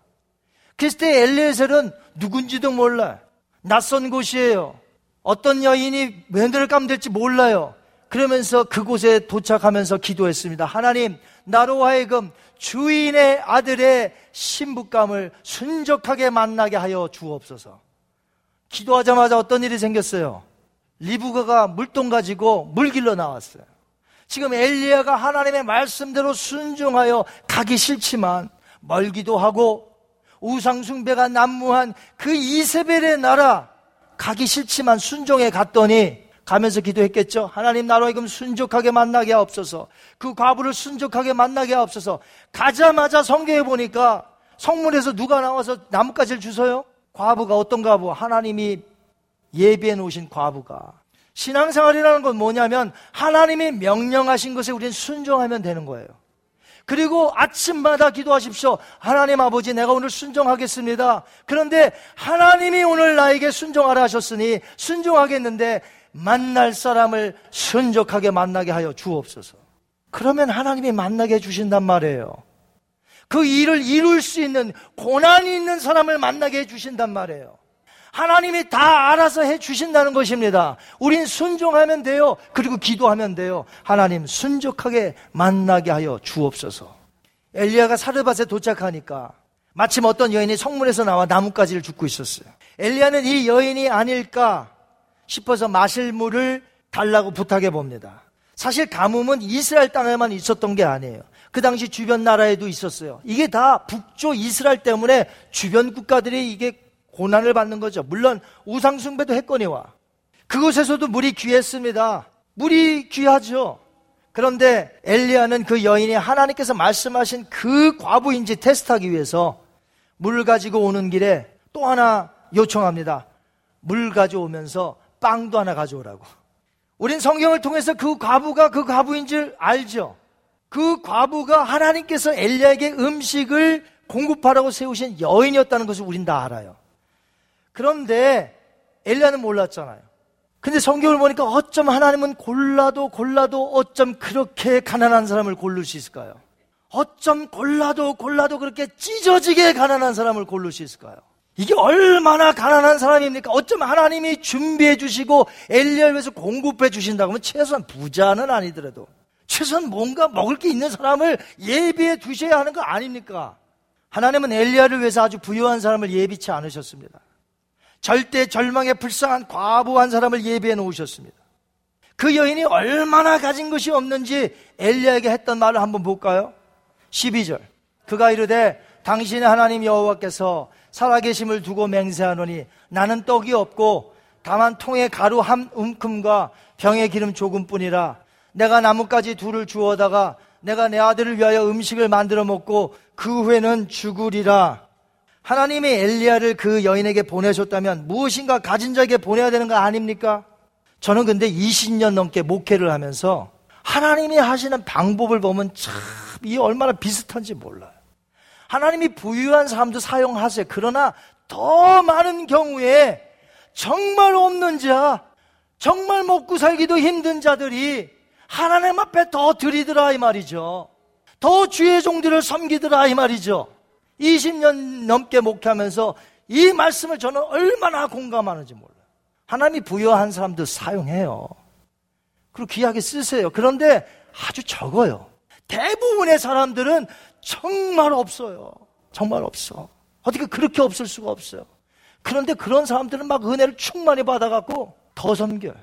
때 엘리에셀은 누군지도 몰라. 낯선 곳이에요. 어떤 여인이 며느리를 까면 될지 몰라요. 그러면서 그곳에 도착하면서 기도했습니다. 하나님, 나로 하여금 주인의 아들의 신부감을 순적하게 만나게 하여 주옵소서. 기도하자마자 어떤 일이 생겼어요? 리브가가 물통 가지고 물 길러 나왔어요. 지금 엘리야가 하나님의 말씀대로 순종하여 가기 싫지만 멀기도 하고 우상숭배가 난무한 그 이세벨의 나라 가기 싫지만 순종해 갔더니 가면서 기도했겠죠. 하나님 나로 하여금 순족하게 만나게 하옵소서. 그 과부를 순족하게 만나게 하옵소서. 가자마자 성경에 보니까 성문에서 누가 나와서 나뭇가지를 주서요? 과부가 어떤 과부? 하나님이 예비해 놓으신 과부가. 신앙생활이라는 건 뭐냐면 하나님이 명령하신 것에 우리는 순종하면 되는 거예요. 그리고 아침마다 기도하십시오. 하나님 아버지, 내가 오늘 순종하겠습니다. 그런데 하나님이 오늘 나에게 순종하라 하셨으니 순종하겠는데 만날 사람을 순적하게 만나게 하여 주옵소서. 그러면 하나님이 만나게 해주신단 말이에요. 그 일을 이룰 수 있는 고난이 있는 사람을 만나게 해주신단 말이에요. 하나님이 다 알아서 해 주신다는 것입니다. 우린 순종하면 돼요. 그리고 기도하면 돼요. 하나님 순적하게 만나게 하여 주옵소서. 엘리야가 사르밧에 도착하니까 마침 어떤 여인이 성문에서 나와 나뭇가지를 줍고 있었어요. 엘리야는 이 여인이 아닐까 싶어서 마실 물을 달라고 부탁해 봅니다. 사실 가뭄은 이스라엘 땅에만 있었던 게 아니에요. 그 당시 주변 나라에도 있었어요. 이게 다 북조 이스라엘 때문에 주변 국가들이 이게 고난을 받는 거죠. 물론 우상숭배도 했거니와 그곳에서도 물이 귀했습니다. 물이 귀하죠. 그런데 엘리야는 그 여인이 하나님께서 말씀하신 그 과부인지 테스트하기 위해서 물 가지고 오는 길에 또 하나 요청합니다. 물 가져오면서 빵도 하나 가져오라고. 우린 성경을 통해서 그 과부가 그 과부인 줄 알죠. 그 과부가 하나님께서 엘리야에게 음식을 공급하라고 세우신 여인이었다는 것을 우린 다 알아요. 그런데 엘리야는 몰랐잖아요. 근데 성경을 보니까 어쩜 하나님은 골라도 골라도 어쩜 그렇게 가난한 사람을 고를 수 있을까요? 어쩜 골라도 골라도 그렇게 찢어지게 가난한 사람을 고를 수 있을까요? 이게 얼마나 가난한 사람입니까? 어쩜 하나님이 준비해 주시고 엘리야를 위해서 공급해 주신다고 하면 최소한 부자는 아니더라도 최소한 뭔가 먹을 게 있는 사람을 예비해 두셔야 하는 거 아닙니까? 하나님은 엘리야를 위해서 아주 부유한 사람을 예비치 않으셨습니다. 절대 절망에 불쌍한 과부 한 사람을 예비해 놓으셨습니다. 그 여인이 얼마나 가진 것이 없는지 엘리야에게 했던 말을 한번 볼까요? 12절. 그가 이르되 당신의 하나님 여호와께서 살아계심을 두고 맹세하노니 나는 떡이 없고 다만 통에 가루 한 움큼과 병에 기름 조금뿐이라 내가 나뭇가지 둘을 주워다가 내가 내 아들을 위하여 음식을 만들어 먹고 그 후에는 죽으리라 하나님이 엘리야를 그 여인에게 보내셨다면 무엇인가 가진 자에게 보내야 되는 거 아닙니까? 저는 근데 20년 넘게 목회를 하면서 하나님이 하시는 방법을 보면 참 이 얼마나 비슷한지 몰라요. 하나님이 부유한 사람도 사용하세요. 그러나 더 많은 경우에 정말 없는 자, 정말 먹고 살기도 힘든 자들이 하나님 앞에 더 드리더라 이 말이죠. 더 주의 종들을 섬기더라 이 말이죠. 20년 넘게 목회하면서 이 말씀을 저는 얼마나 공감하는지 몰라요. 하나님이 부여한 사람도 사용해요. 그리고 귀하게 쓰세요. 그런데 아주 적어요. 대부분의 사람들은 정말 없어요. 정말 없어. 어떻게 그렇게 없을 수가 없어요. 그런데 그런 사람들은 막 은혜를 충만히 받아갖고 더 섬겨요.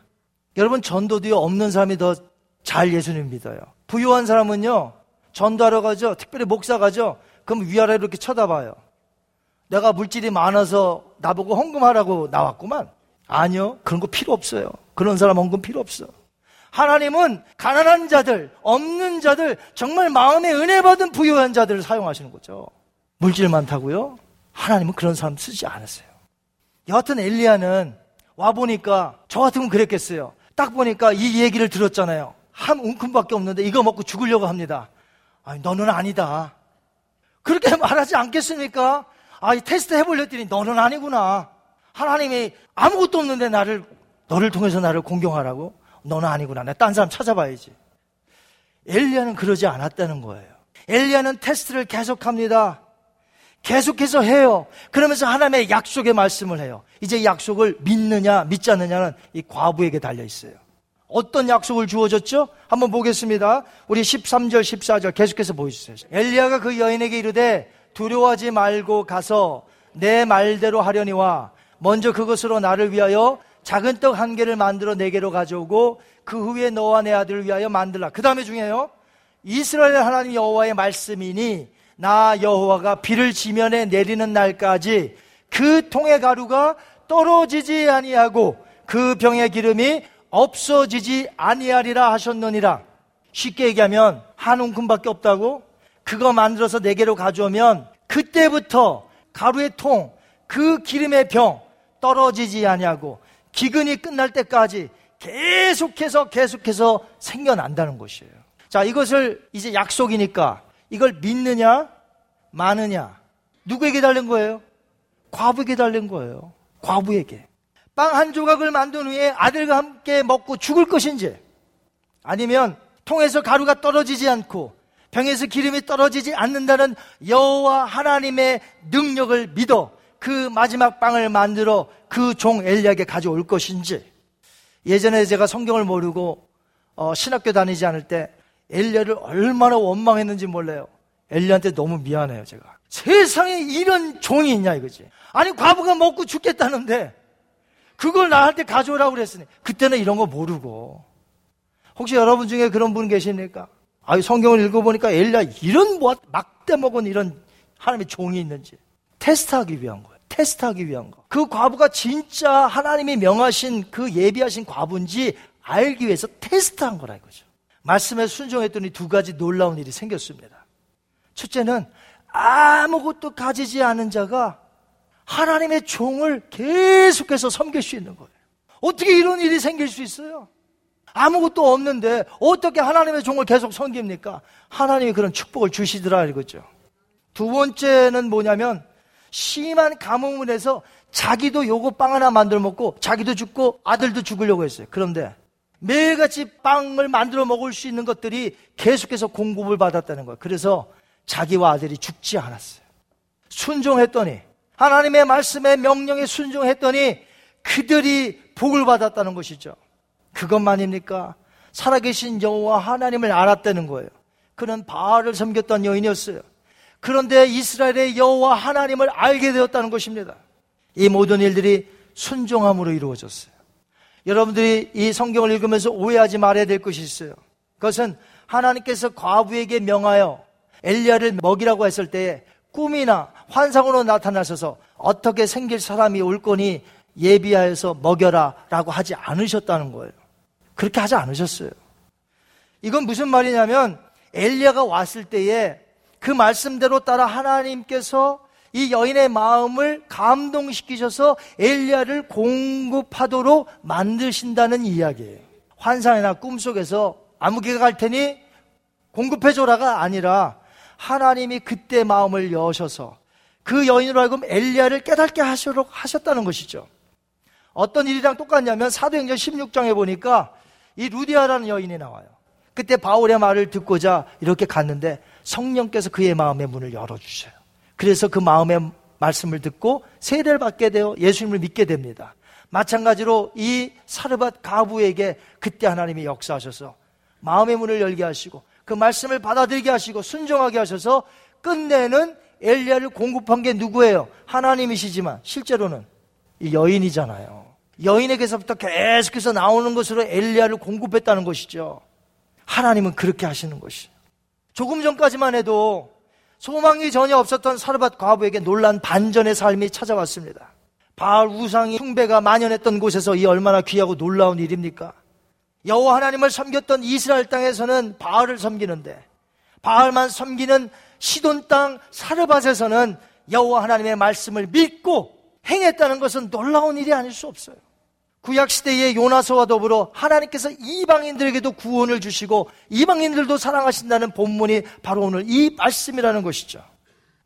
여러분, 전도도요, 없는 사람이 더 잘 예수님 믿어요. 부유한 사람은요, 전도하러 가죠. 특별히 목사 가죠. 그럼 위아래로 이렇게 쳐다봐요. 내가 물질이 많아서 나보고 헌금하라고 나왔구만. 아니요. 그런 거 필요 없어요. 그런 사람 헌금 필요 없어. 하나님은 가난한 자들, 없는 자들, 정말 마음에 은혜 받은 부유한 자들을 사용하시는 거죠. 물질 많다고요? 하나님은 그런 사람 쓰지 않으세요. 여하튼 엘리야는 와 보니까 저 같으면 그랬겠어요. 딱 보니까 이 얘기를 들었잖아요. 한 움큼밖에 없는데 이거 먹고 죽으려고 합니다. 아니, 너는 아니다. 그렇게 *laughs* 말하지 않겠습니까? 아, 이 테스트 해보려 했더니 너는 아니구나. 하나님이 아무것도 없는데 나를, 너를 통해서 나를 공경하라고? 너는 아니구나. 내가 딴 사람 찾아봐야지. 엘리야는 그러지 않았다는 거예요. 엘리야는 테스트를 계속합니다. 계속해서 해요. 그러면서 하나님의 약속의 말씀을 해요. 이제 약속을 믿느냐, 믿지 않느냐는 이 과부에게 달려 있어요. 어떤 약속을 주어졌죠? 한번 보겠습니다. 우리 13절, 14절 계속해서 보여주세요. 엘리야가 그 여인에게 이르되 두려워하지 말고 가서 내 말대로 하려니와 먼저 그것으로 나를 위하여 작은 떡 한 개를 만들어 내게로 가져오고 그 후에 너와 내 아들을 위하여 만들라. 그 다음에 중요해요. 이스라엘 하나님 여호와의 말씀이니 나 여호와가 비를 지면에 내리는 날까지 그 통의 가루가 떨어지지 아니하고 그 병의 기름이 없어지지 아니하리라 하셨느니라. 쉽게 얘기하면 한 움큼밖에 없다고 그거 만들어서 내게로 가져오면 그때부터 가루의 통, 그 기름의 병 떨어지지 아니하고 기근이 끝날 때까지 계속해서 계속해서 생겨난다는 것이에요. 자, 이것을 이제 약속이니까 이걸 믿느냐, 마느냐. 누구에게 달린 거예요? 과부에게 달린 거예요. 과부에게. 빵 한 조각을 만든 후에 아들과 함께 먹고 죽을 것인지, 아니면 통에서 가루가 떨어지지 않고 병에서 기름이 떨어지지 않는다는 여호와 하나님의 능력을 믿어 그 마지막 빵을 만들어 그 종 엘리야에게 가져올 것인지 예전에 제가 성경을 모르고 어, 신학교 다니지 않을 때 엘리야를 얼마나 원망했는지 몰라요. 엘리야한테 너무 미안해요, 제가. 세상에 이런 종이 있냐 이거지. 아니 과부가 먹고 죽겠다는데 그걸 나한테 가져오라고 그랬으니 그때는 이런 거 모르고 혹시 여러분 중에 그런 분 계십니까? 아유 성경을 읽어보니까 엘리야 이런 뭐 막대 먹은 이런 하나님의 종이 있는지 테스트하기 위한 거예요. 테스트하기 위한 거. 그 과부가 진짜 하나님이 명하신 그 예비하신 과부인지 알기 위해서 테스트한 거라 이거죠. 말씀에 순종했더니 두 가지 놀라운 일이 생겼습니다. 첫째는 아무것도 가지지 않은 자가 하나님의 종을 계속해서 섬길 수 있는 거예요. 어떻게 이런 일이 생길 수 있어요? 아무것도 없는데 어떻게 하나님의 종을 계속 섬깁니까? 하나님이 그런 축복을 주시더라 이거죠. 두 번째는 뭐냐면 심한 가뭄을 해서 자기도 요거 빵 하나 만들어 먹고 자기도 죽고 아들도 죽으려고 했어요. 그런데 매일같이 빵을 만들어 먹을 수 있는 것들이 계속해서 공급을 받았다는 거예요. 그래서 자기와 아들이 죽지 않았어요. 순종했더니 하나님의 말씀에 명령에 순종했더니 그들이 복을 받았다는 것이죠. 그것만입니까? 살아계신 여호와 하나님을 알았다는 거예요. 그는 바알을 섬겼던 여인이었어요. 그런데 이스라엘의 여호와 하나님을 알게 되었다는 것입니다. 이 모든 일들이 순종함으로 이루어졌어요. 여러분들이 이 성경을 읽으면서 오해하지 말아야 될 것이 있어요. 그것은 하나님께서 과부에게 명하여 엘리야를 먹이라고 했을 때에 꿈이나 환상으로 나타나셔서 어떻게 생길 사람이 올 거니 예비하여서 먹여라 라고 하지 않으셨다는 거예요. 그렇게 하지 않으셨어요. 이건 무슨 말이냐면 엘리야가 왔을 때에 그 말씀대로 따라 하나님께서 이 여인의 마음을 감동시키셔서 엘리야를 공급하도록 만드신다는 이야기예요. 환상이나 꿈속에서 아무개가 갈 테니 공급해 줘라가 아니라 하나님이 그때 마음을 여셔서 그 여인으로 하여금 엘리야를 깨닫게 하시도록 하셨다는 것이죠. 어떤 일이랑 똑같냐면 사도행전 16장에 보니까 이 루디아라는 여인이 나와요. 그때 바울의 말을 듣고자 이렇게 갔는데 성령께서 그의 마음의 문을 열어주셔요. 그래서 그 마음의 말씀을 듣고 세례를 받게 되어 예수님을 믿게 됩니다. 마찬가지로 이 사르밧 가부에게 그때 하나님이 역사하셔서 마음의 문을 열게 하시고 그 말씀을 받아들이게 하시고 순종하게 하셔서 끝내는 엘리야를 공급한 게 누구예요? 하나님이시지만 실제로는 이 여인이잖아요. 여인에게서부터 계속해서 나오는 것으로 엘리야를 공급했다는 것이죠. 하나님은 그렇게 하시는 것이에요. 조금 전까지만 해도 소망이 전혀 없었던 사르밧 과부에게 놀란 반전의 삶이 찾아왔습니다. 바알 우상이 숭배가 만연했던 곳에서 이 얼마나 귀하고 놀라운 일입니까? 여호와 하나님을 섬겼던 이스라엘 땅에서는 바알을 섬기는데 바알만 섬기는 시돈 땅 사르밧에서는 여호와 하나님의 말씀을 믿고 행했다는 것은 놀라운 일이 아닐 수 없어요. 구약 시대의 요나서와 더불어 하나님께서 이방인들에게도 구원을 주시고 이방인들도 사랑하신다는 본문이 바로 오늘 이 말씀이라는 것이죠.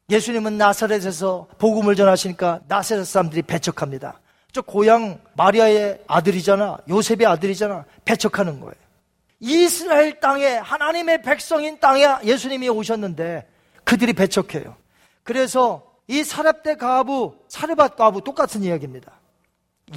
예수님은 나사렛에서 복음을 전하시니까 나사렛 사람들이 배척합니다. 저 고향 마리아의 아들이잖아. 요셉의 아들이잖아. 배척하는 거예요. 이스라엘 땅에 하나님의 백성인 땅에 예수님이 오셨는데 그들이 배척해요. 그래서 이 사렙대 가부, 사르밧 가부 똑같은 이야기입니다.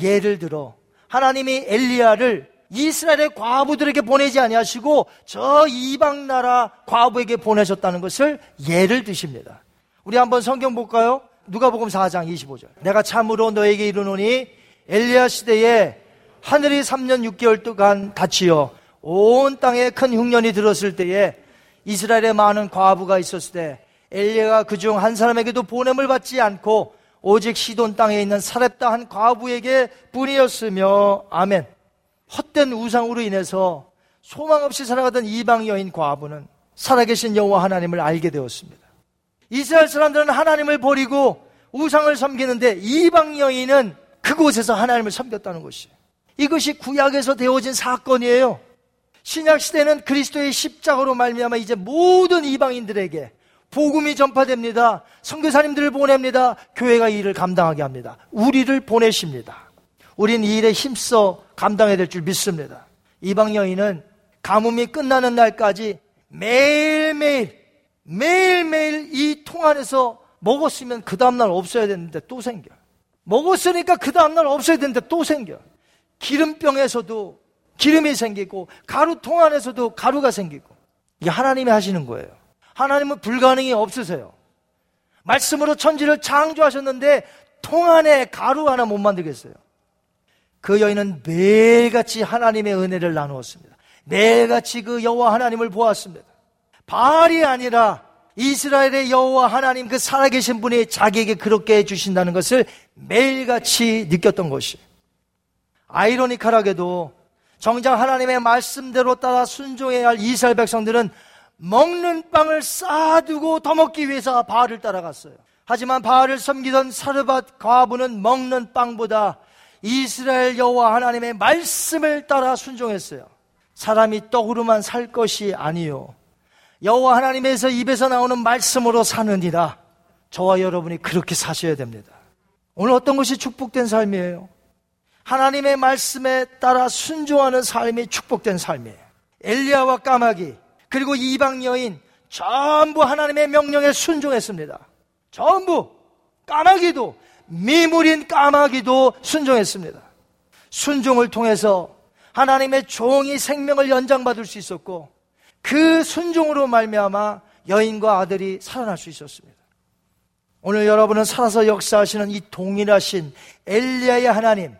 예를 들어 하나님이 엘리야를 이스라엘의 과부들에게 보내지 아니하시고 저 이방 나라 과부에게 보내셨다는 것을 예를 드십니다. 우리 한번 성경 볼까요? 누가복음 4장 25절. 내가 참으로 너에게 이르노니 엘리야 시대에 하늘이 3년 6개월 동안 닫히어 온 땅에 큰 흉년이 들었을 때에 이스라엘에 많은 과부가 있었을 때 엘리야가 그 중 한 사람에게도 보냄을 받지 않고 오직 시돈 땅에 있는 사렙다 한 과부에게 뿐이었으며 아멘. 헛된 우상으로 인해서 소망 없이 살아가던 이방 여인 과부는 살아계신 여호와 하나님을 알게 되었습니다. 이스라엘 사람들은 하나님을 버리고 우상을 섬기는데 이방 여인은 그곳에서 하나님을 섬겼다는 것이에요. 이것이 구약에서 되어진 사건이에요. 신약 시대는 그리스도의 십자가로 말미암아 이제 모든 이방인들에게 복음이 전파됩니다. 선교사님들을 보냅니다. 교회가 이 일을 감당하게 합니다. 우리를 보내십니다. 우린 이 일에 힘써 감당해야 될 줄 믿습니다. 이방 여인은 가뭄이 끝나는 날까지 매일매일, 매일매일 이 통 안에서 먹었으면 그 다음날 없어야 되는데 또 생겨. 먹었으니까 그 다음날 없어야 되는데 또 생겨. 기름병에서도 기름이 생기고 가루 통 안에서도 가루가 생기고 이게 하나님이 하시는 거예요. 하나님은 불가능이 없으세요. 말씀으로 천지를 창조하셨는데 통 안에 가루 하나 못 만들겠어요. 그 여인은 매일같이 하나님의 은혜를 나누었습니다. 매일같이 그 여호와 하나님을 보았습니다. 바알이 아니라 이스라엘의 여호와 하나님 그 살아계신 분이 자기에게 그렇게 해주신다는 것을 매일같이 느꼈던 것이 아이러니컬하게도 정작 하나님의 말씀대로 따라 순종해야 할 이스라엘 백성들은 먹는 빵을 쌓아두고 더 먹기 위해서 바알을 따라갔어요. 하지만 바알을 섬기던 사르밧 과부는 먹는 빵보다 이스라엘 여호와 하나님의 말씀을 따라 순종했어요. 사람이 떡으로만 살 것이 아니요. 여호와 하나님에서 입에서 나오는 말씀으로 사느니라. 저와 여러분이 그렇게 사셔야 됩니다. 오늘 어떤 것이 축복된 삶이에요? 하나님의 말씀에 따라 순종하는 삶이 축복된 삶이에요. 엘리야와 까마귀 그리고 이방 여인 전부 하나님의 명령에 순종했습니다. 전부 까마귀도 미물인 까마귀도 순종했습니다. 순종을 통해서 하나님의 종이 생명을 연장받을 수 있었고 그 순종으로 말미암아 여인과 아들이 살아날 수 있었습니다. 오늘 여러분은 살아서 역사하시는 이 동일하신 엘리야의 하나님,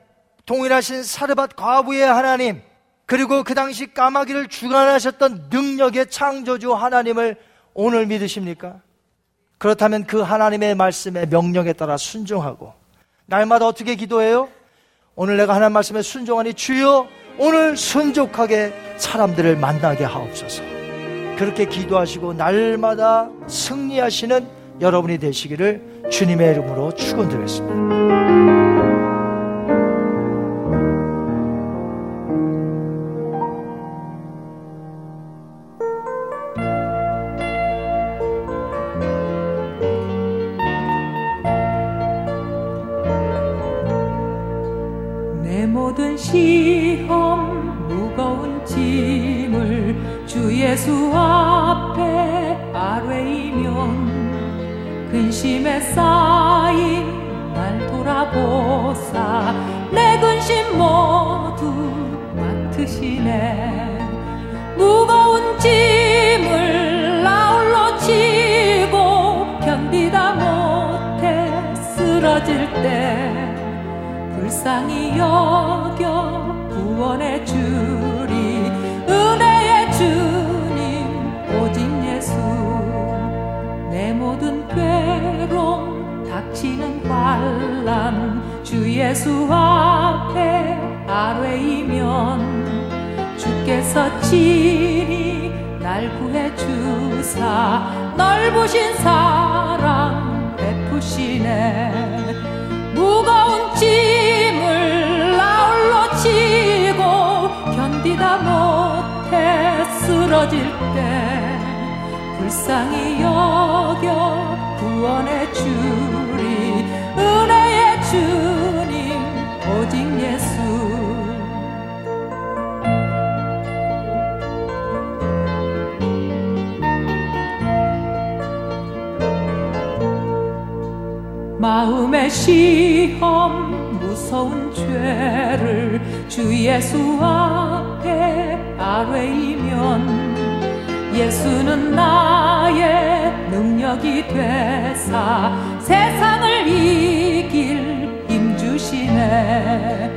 동일하신 사르밧 과부의 하나님, 그리고 그 당시 까마귀를 주관하셨던 능력의 창조주 하나님을 오늘 믿으십니까? 그렇다면 그 하나님의 말씀에 명령에 따라 순종하고 날마다 어떻게 기도해요? 오늘 내가 하나님 말씀에 순종하니 주여 오늘 순종하게 사람들을 만나게 하옵소서. 그렇게 기도하시고 날마다 승리하시는 여러분이 되시기를 주님의 이름으로 축원드리겠습니다. 근심에 쌓인 날 돌아보사. 내 근심 모두 맡으시네. 무거운 짐을 나홀로 지고 견디다 못해 쓰러질 때 불쌍히 여겨 구원해 주 환란 주 예수 앞에 아뢰이면 주께서 친히 날 구해 주사 넓으신 사랑 베푸시네. 무거운 짐을 나홀로 지고 견디다 못해 쓰러질 때 불쌍히 여겨 구원해 은혜의 주님 오직 예수. 마음의 시험 무서운 죄를 주 예수 앞에 아뢰이면 예수는 나의 능력이 되사 세상을 이길 힘 주시네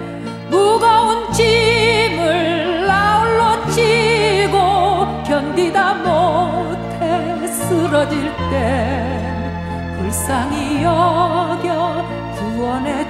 무거운 짐을 나홀로 지고 견디다 못해 쓰러질 때 불쌍히 여겨 구원해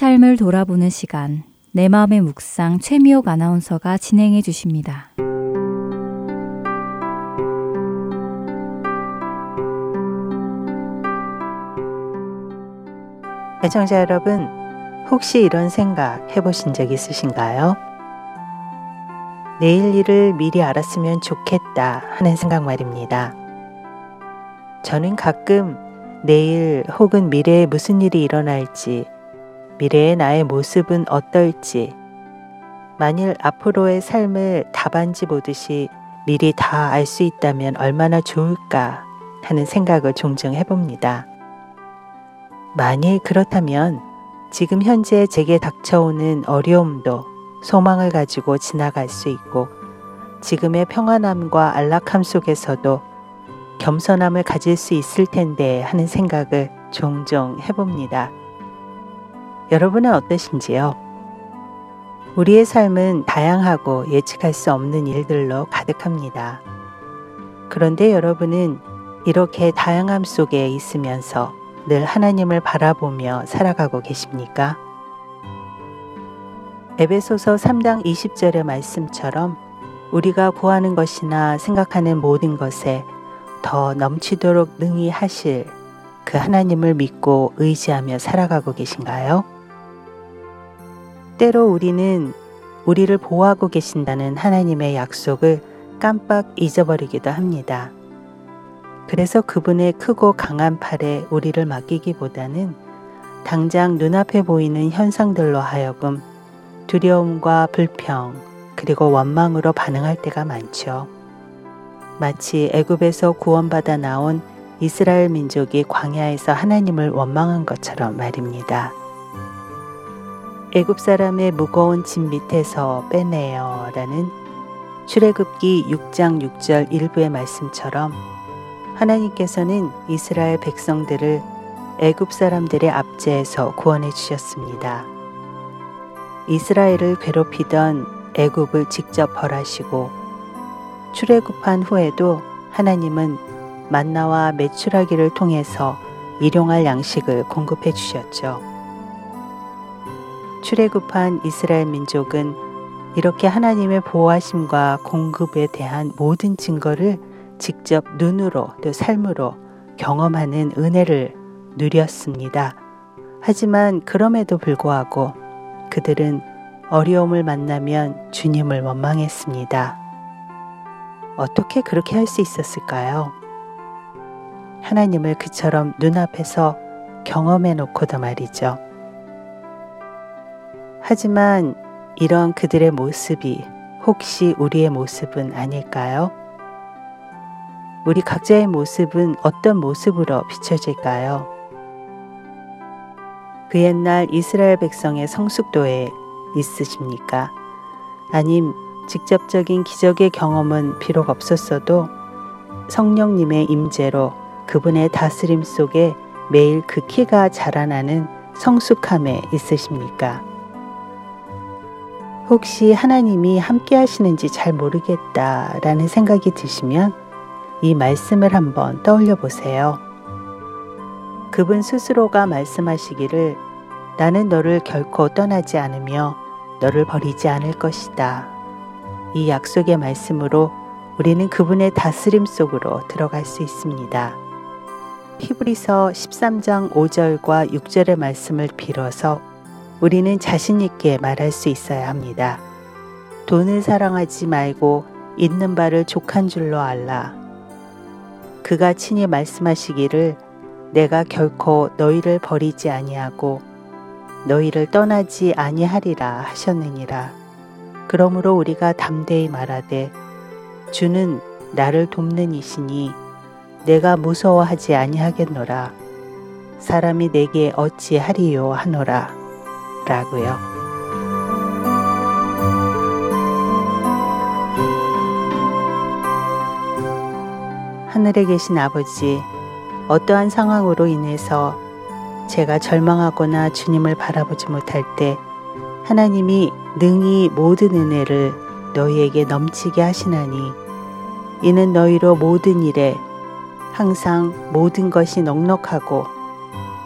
삶을 돌아보는 시간, 내 마음의 묵상 최미옥 아나운서가 진행해 주십니다. 애청자 여러분, 혹시 이런 생각 해보신 적 있으신가요? 내일 일을 미리 알았으면 좋겠다 하는 생각 말입니다. 저는 가끔 내일 혹은 미래에 무슨 일이 일어날지, 미래의 나의 모습은 어떨지, 만일 앞으로의 삶을 답안지 보듯이 미리 다 알 수 있다면 얼마나 좋을까 하는 생각을 종종 해봅니다. 만일 그렇다면 지금 현재 제게 닥쳐오는 어려움도 소망을 가지고 지나갈 수 있고 지금의 평안함과 안락함 속에서도 겸손함을 가질 수 있을 텐데 하는 생각을 종종 해봅니다. 여러분은 어떠신지요? 우리의 삶은 다양하고 예측할 수 없는 일들로 가득합니다. 그런데 여러분은 이렇게 다양함 속에 있으면서 늘 하나님을 바라보며 살아가고 계십니까? 에베소서 3장 20절의 말씀처럼 우리가 구하는 것이나 생각하는 모든 것에 더 넘치도록 능히 하실 그 하나님을 믿고 의지하며 살아가고 계신가요? 때로 우리는 우리를 보호하고 계신다는 하나님의 약속을 깜빡 잊어버리기도 합니다. 그래서 그분의 크고 강한 팔에 우리를 맡기기보다는 당장 눈앞에 보이는 현상들로 하여금 두려움과 불평 그리고 원망으로 반응할 때가 많죠. 마치 애굽에서 구원받아 나온 이스라엘 민족이 광야에서 하나님을 원망한 것처럼 말입니다. 애굽 사람의 무거운 짐 밑에서 빼내어 라는 출애굽기 6장 6절 일부의 말씀처럼 하나님께서는 이스라엘 백성들을 애굽 사람들의 압제에서 구원해 주셨습니다. 이스라엘을 괴롭히던 애굽을 직접 벌하시고 출애굽한 후에도 하나님은 만나와 매출하기를 통해서 일용할 양식을 공급해 주셨죠. 출애굽한 이스라엘 민족은 이렇게 하나님의 보호하심과 공급에 대한 모든 증거를 직접 눈으로 또 삶으로 경험하는 은혜를 누렸습니다. 하지만 그럼에도 불구하고 그들은 어려움을 만나면 주님을 원망했습니다. 어떻게 그렇게 할 수 있었을까요? 하나님을 그처럼 눈앞에서 경험해 놓고도 말이죠. 하지만 이런 그들의 모습이 혹시 우리의 모습은 아닐까요? 우리 각자의 모습은 어떤 모습으로 비춰질까요? 그 옛날 이스라엘 백성의 성숙도에 있으십니까? 아님 직접적인 기적의 경험은 비록 없었어도 성령님의 임재로 그분의 다스림 속에 매일 그 키가 자라나는 성숙함에 있으십니까? 혹시 하나님이 함께 하시는지 잘 모르겠다라는 생각이 드시면 이 말씀을 한번 떠올려 보세요. 그분 스스로가 말씀하시기를 나는 너를 결코 떠나지 않으며 너를 버리지 않을 것이다. 이 약속의 말씀으로 우리는 그분의 다스림 속으로 들어갈 수 있습니다. 히브리서 13장 5절과 6절의 말씀을 빌어서 우리는 자신있게 말할 수 있어야 합니다. 돈을 사랑하지 말고 있는 바를 족한 줄로 알라. 그가 친히 말씀하시기를 내가 결코 너희를 버리지 아니하고 너희를 떠나지 아니하리라 하셨느니라. 그러므로 우리가 담대히 말하되 주는 나를 돕는 이시니 내가 무서워하지 아니하겠노라. 사람이 내게 어찌하리요 하노라. 라고요. 하늘에 계신 아버지, 어떠한 상황으로 인해서 제가 절망하거나 주님을 바라보지 못할 때 하나님이 능히 모든 은혜를 너희에게 넘치게 하시나니 이는 너희로 모든 일에 항상 모든 것이 넉넉하고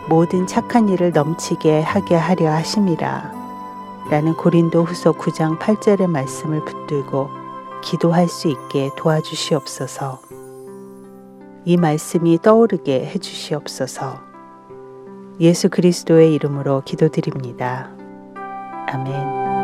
모든 착한 일을 넘치게 하게 하려 하심이라. 라는 고린도 후서 9장 8절의 말씀을 붙들고 기도할 수 있게 도와주시옵소서. 이 말씀이 떠오르게 해주시옵소서. 예수 그리스도의 이름으로 기도드립니다. 아멘.